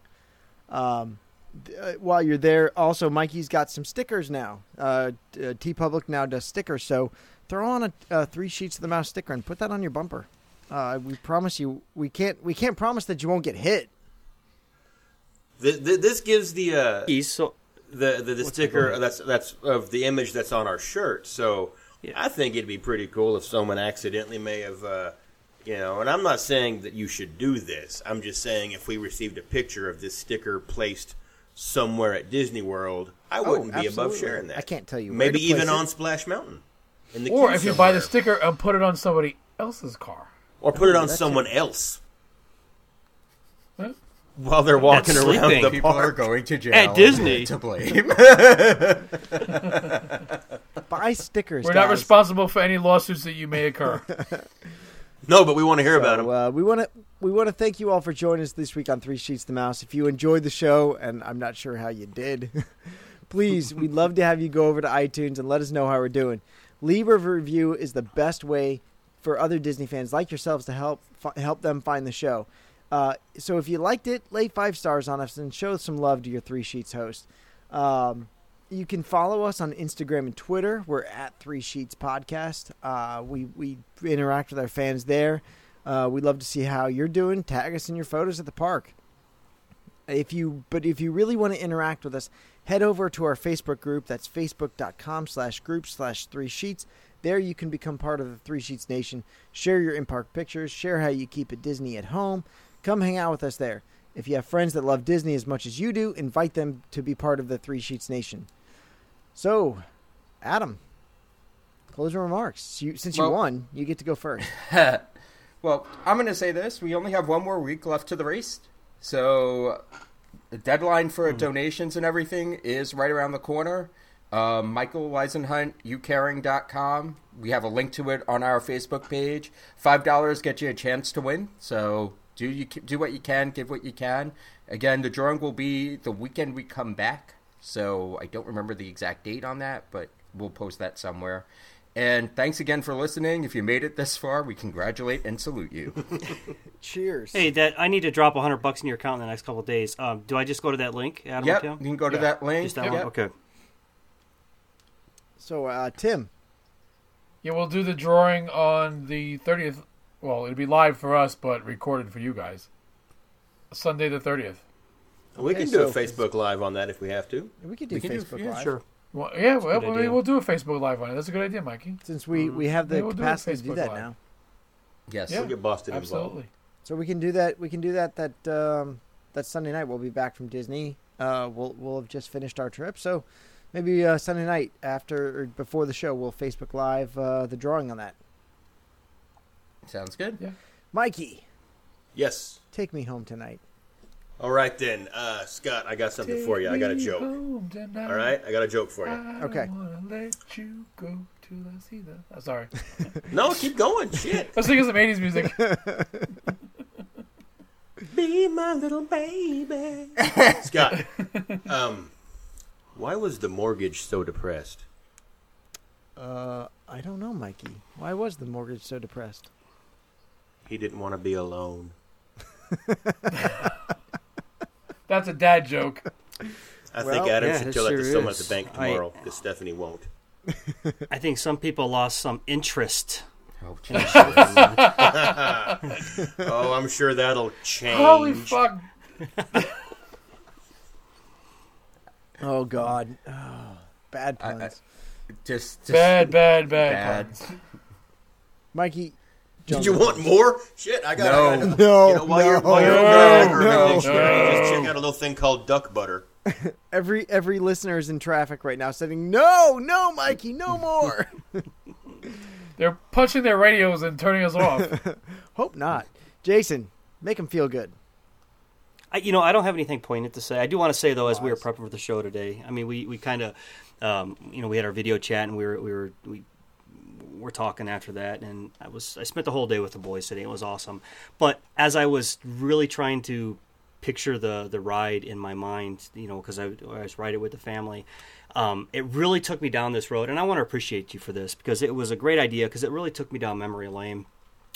Um, uh, while you're there, also Mikey's got some stickers now. Uh, TeePublic now does stickers, so throw on a uh, three sheets of the mouse sticker and put that on your bumper. Uh, we promise you, we can't we can't promise that you won't get hit. Th- th- this gives the uh, He's so the the, the sticker that's that's of the image that's on our shirt. So Yeah. I think it'd be pretty cool if someone accidentally may have, uh, you know. And I'm not saying that you should do this. I'm just saying if we received a picture of this sticker placed somewhere at Disney World, I wouldn't be above sharing that. I can't tell you where Maybe to place even it. on Splash Mountain. In the Or queue if you buy the sticker and put it on somebody else's car. or put it on that's someone else Huh? while they're walking That's around sleeping. the People are going to jail. At *laughs* Disney. To blame. *laughs* Buy stickers. We're not responsible for any lawsuits that you may occur. *laughs* No, but we want to hear about So, them. uh, we want to we want to thank you all for joining us this week on Three Sheets to the Mouse. If you enjoyed the show, and I'm not sure how you did, please, we'd love to have you go over to iTunes and let us know how we're doing. Leave a review is the best way for other Disney fans like yourselves to help fi- help them find the show. Uh, so if you liked it, lay five stars on us and show some love to your Three Sheets host. Um, you can follow us on Instagram and Twitter. We're at Three Sheets Podcast. Uh, we we interact with our fans there. Uh, we'd love to see how you're doing. Tag us in your photos at the park. If you, but if you really want to interact with us, head over to our Facebook group. That's facebook.com slash group slash three sheets. There you can become part of the Three Sheets Nation. Share your in park pictures. Share how you keep it Disney at home. Come hang out with us there. If you have friends that love Disney as much as you do, invite them to be part of the Three Sheets Nation. So, Adam, closing remarks. You, since you won, you get to go first. *laughs* Well, I'm going to say this. We only have one more week left to the race. So the deadline for donations and everything is right around the corner. Um, Michael Weisenhunt, youcaring.com. We have a link to it on our Facebook page. $5 gets you a chance to win. So do you do what you can, give what you can. Again, the drawing will be the weekend we come back. So I don't remember the exact date on that, but we'll post that somewhere. And thanks again for listening. If you made it this far, we congratulate and salute you. *laughs* Cheers. Hey, that I need to drop hundred bucks in your account in the next couple of days. Um, do I just go to that link, Adam? yep, Tim? you can go to Yeah. that link. Just that Yep. one. Okay. So, uh, Tim, Yeah, we'll do the drawing on the 30th. Well, it'll be live for us, but recorded for you guys. Sunday the 30th. We can do a Facebook Live on that if we have to. we could do We can do- Facebook yeah, Live. Sure. Well, yeah, well, good maybe we'll do a Facebook Live on it. That's a good idea, Mikey. Since we, we have the Maybe we'll do capacity to do that Live. now. Yes. Yeah. We'll get Boston involved. Absolutely. So we can do that. We can do that. That um, that Sunday night. We'll be back from Disney. Uh, we'll we'll have just finished our trip. So maybe uh, Sunday night after or before the show, we'll Facebook Live uh, the drawing on that. Sounds good. Yeah, Mikey, Yes. take me home tonight. All right then, uh, Scott. I got something for you. I got a joke. All right, I got a joke for you. I Okay. wanna let you go till I see the. Oh, sorry. *laughs* No, keep going. Shit. *laughs* Let's sing some 80s music. *laughs* Be my little baby. Scott, um, why was the mortgage so depressed? Uh, I don't know, Mikey. Why was the mortgage so depressed? He didn't want to be alone. That's a dad joke. *laughs* I Well, think Adam yeah, should it tell that to someone at the bank tomorrow because Stephanie won't. *laughs* I think some people lost some interest. Oh. *laughs* Oh, I'm sure that'll change. Holy fuck. Oh God, oh, bad I- I- just, just Bad, bad, bad, Bad. puns. Mikey, Did you want more? Shit, I got. No. I got No, You know, while you're, no, while you're no, no, Dictionary, no. just check out a little thing called duck butter. *laughs* every every listener is in traffic right now, saying, "No, no, Mikey, no more." *laughs* They're punching their radios and turning us off. *laughs* Hope not. Jason, make him feel good. I, you know, I don't have anything poignant to say. I do want to say though, as we were prepping for the show today, I mean, we, we kind of, um, you know, we had our video chat and we were we were we were talking after that, and I was I spent the whole day with the boys today. It was awesome. But as I was really trying to picture the the ride in my mind, you know, because I, I was riding with the family. Um, it really took me down this road, and I want to appreciate you for this because it was a great idea because it really took me down memory lane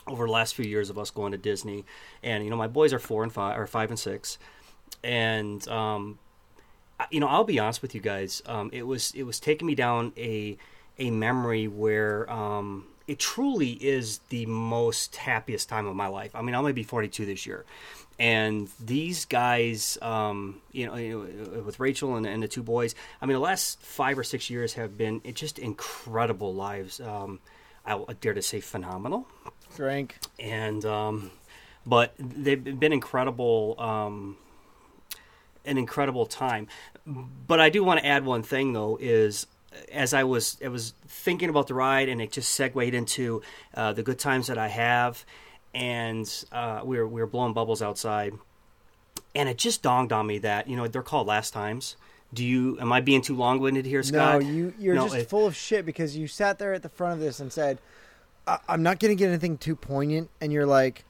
over the last few years of us going to Disney. And you know, my boys are four and five, or five and six, and um, you know, I'll be honest with you guys. Um, it was it was taking me down a a memory where um, it truly is the most happiest time of my life. I mean, I'm gonna be 42 this year, and these guys, um, you, know, you know, with Rachel and, and the two boys. I mean, the last five or six years have been it just incredible lives. Um, I I dare to say phenomenal Frank. and um, but they've been incredible um, an incredible time but i do want to add one thing though is as i was i was thinking about the ride and it just segued into uh, the good times that i have and uh, we, were, we were blowing bubbles outside and it just dawned on me that you know they're called last times do you am i being too long-winded here Scott? No, you you're No, just it- full of shit because you sat there at the front of this and said, I- "I'm not going to get anything too poignant," and you're like,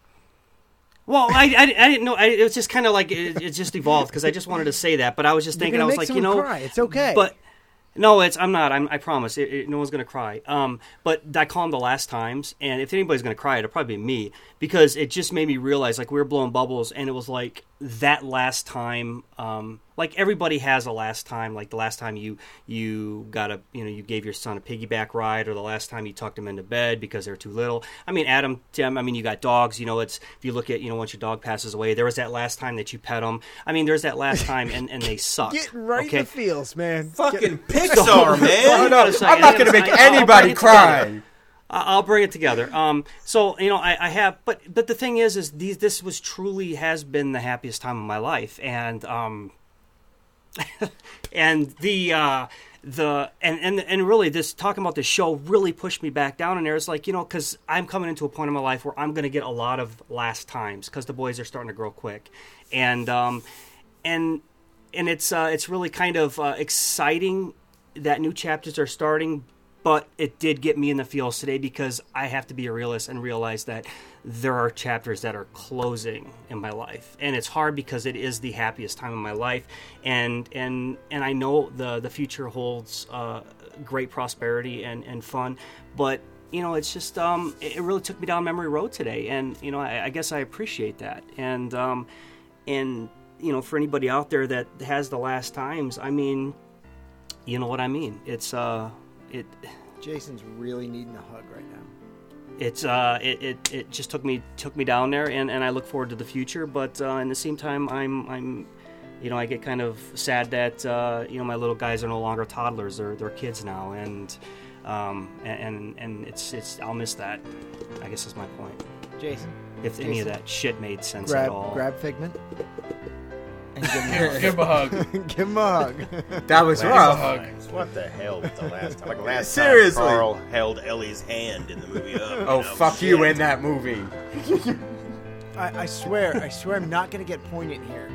Well, I, I, I didn't know. I, it was just kind of like it, it just evolved because I just wanted to say that, but I was just thinking. I was like, you know, cry. It's okay." but no, it's I'm not. I'm, I promise. It, it, no one's gonna cry. Um, but I call them the last times, and if anybody's gonna cry, it'll probably be me because it just made me realize like we were blowing bubbles, and it was like that last time. Um, like everybody has a last time, like the last time you you got a you know you gave your son a piggyback ride, or the last time you tucked him into bed because they're too little. I mean, Adam, Tim. I mean, you got dogs. You know, it's if you look at you know once your dog passes away, there was that last time that you pet them. I mean, there's that last time, and and they suck. getting right okay? in the feels, man. Fucking Get- *laughs* Pixar, man. *laughs* Hang on a second, I'm not going to make. I'll- I'll anybody bring it together. cry. I- I'll bring it together. Um, so you know, I, I have, but but the thing is, is these this was truly has been the happiest time of my life, and um, *laughs* and the uh, the and, and and really this talking about this show really pushed me back down in there. It's like you know because I'm coming into a point in my life where I'm going to get a lot of last times because the boys are starting to grow quick, and um, and and it's uh, it's really kind of uh, exciting that new chapters are starting. But it did get me in the feels today because I have to be a realist and realize that there are chapters that are closing in my life, and it's hard because it is the happiest time of my life, and and and I know the the future holds uh, great prosperity and and fun, but you know it's just um, it really took me down memory road today, and you know I, I guess I appreciate that, and um, and you know for anybody out there that has the last times, I mean, you know what I mean. It's uh, it Jason's really needing a hug right now. it's uh, it, it, it just took me took me down there, and, and I look forward to the future. But uh, in the same time, I'm I'm, you know, I get kind of sad that uh, you know my little guys are no longer toddlers; they're they're kids now, and um, and and it's it's I'll miss that. I guess is my point. Jason, If any of that shit made sense grab at all. grab Figment and give him, Give, give him a hug. *laughs* give him a hug. That was Give rough. hug. What the hell was the last time? Like last Seriously. time Carl held Ellie's hand in the movie. Up, Oh, you know, fuck you in that movie. *laughs* I, I swear, I swear, I'm not going to get poignant here,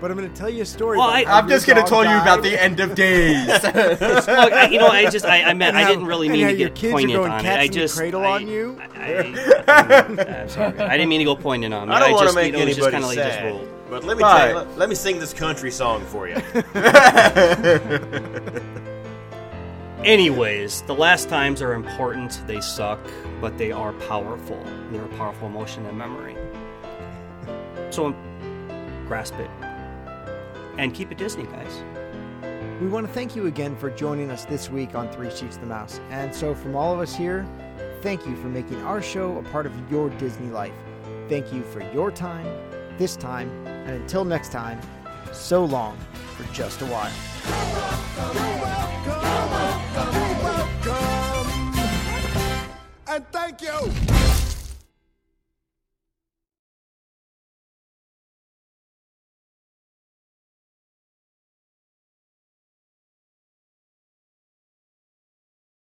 but I'm going to tell you a story. Well, about I- how I'm just gonna dog tell you about died. the end of days. *laughs* Look, I, you know, I just I, I meant I didn't really and mean how to your get kids are poignant going on it. cats I in the just cradle I, on you? I, I, am sorry. I didn't mean to go poignant on. me. I don't want to just, make you know, it was just anybody kinda like just sad, rolled. But let me Right. tell you, let, let me sing this country song for you. *laughs* Anyways, the last times are important. They suck, but they are powerful. They're a powerful emotion and memory. So grasp it and keep it Disney, guys. We want to thank you again for joining us this week on Three Sheets to the Mouse. And so, from all of us here, thank you for making our show a part of your Disney life. Thank you for your time, this time, and until next time, so long for just a while. And thank you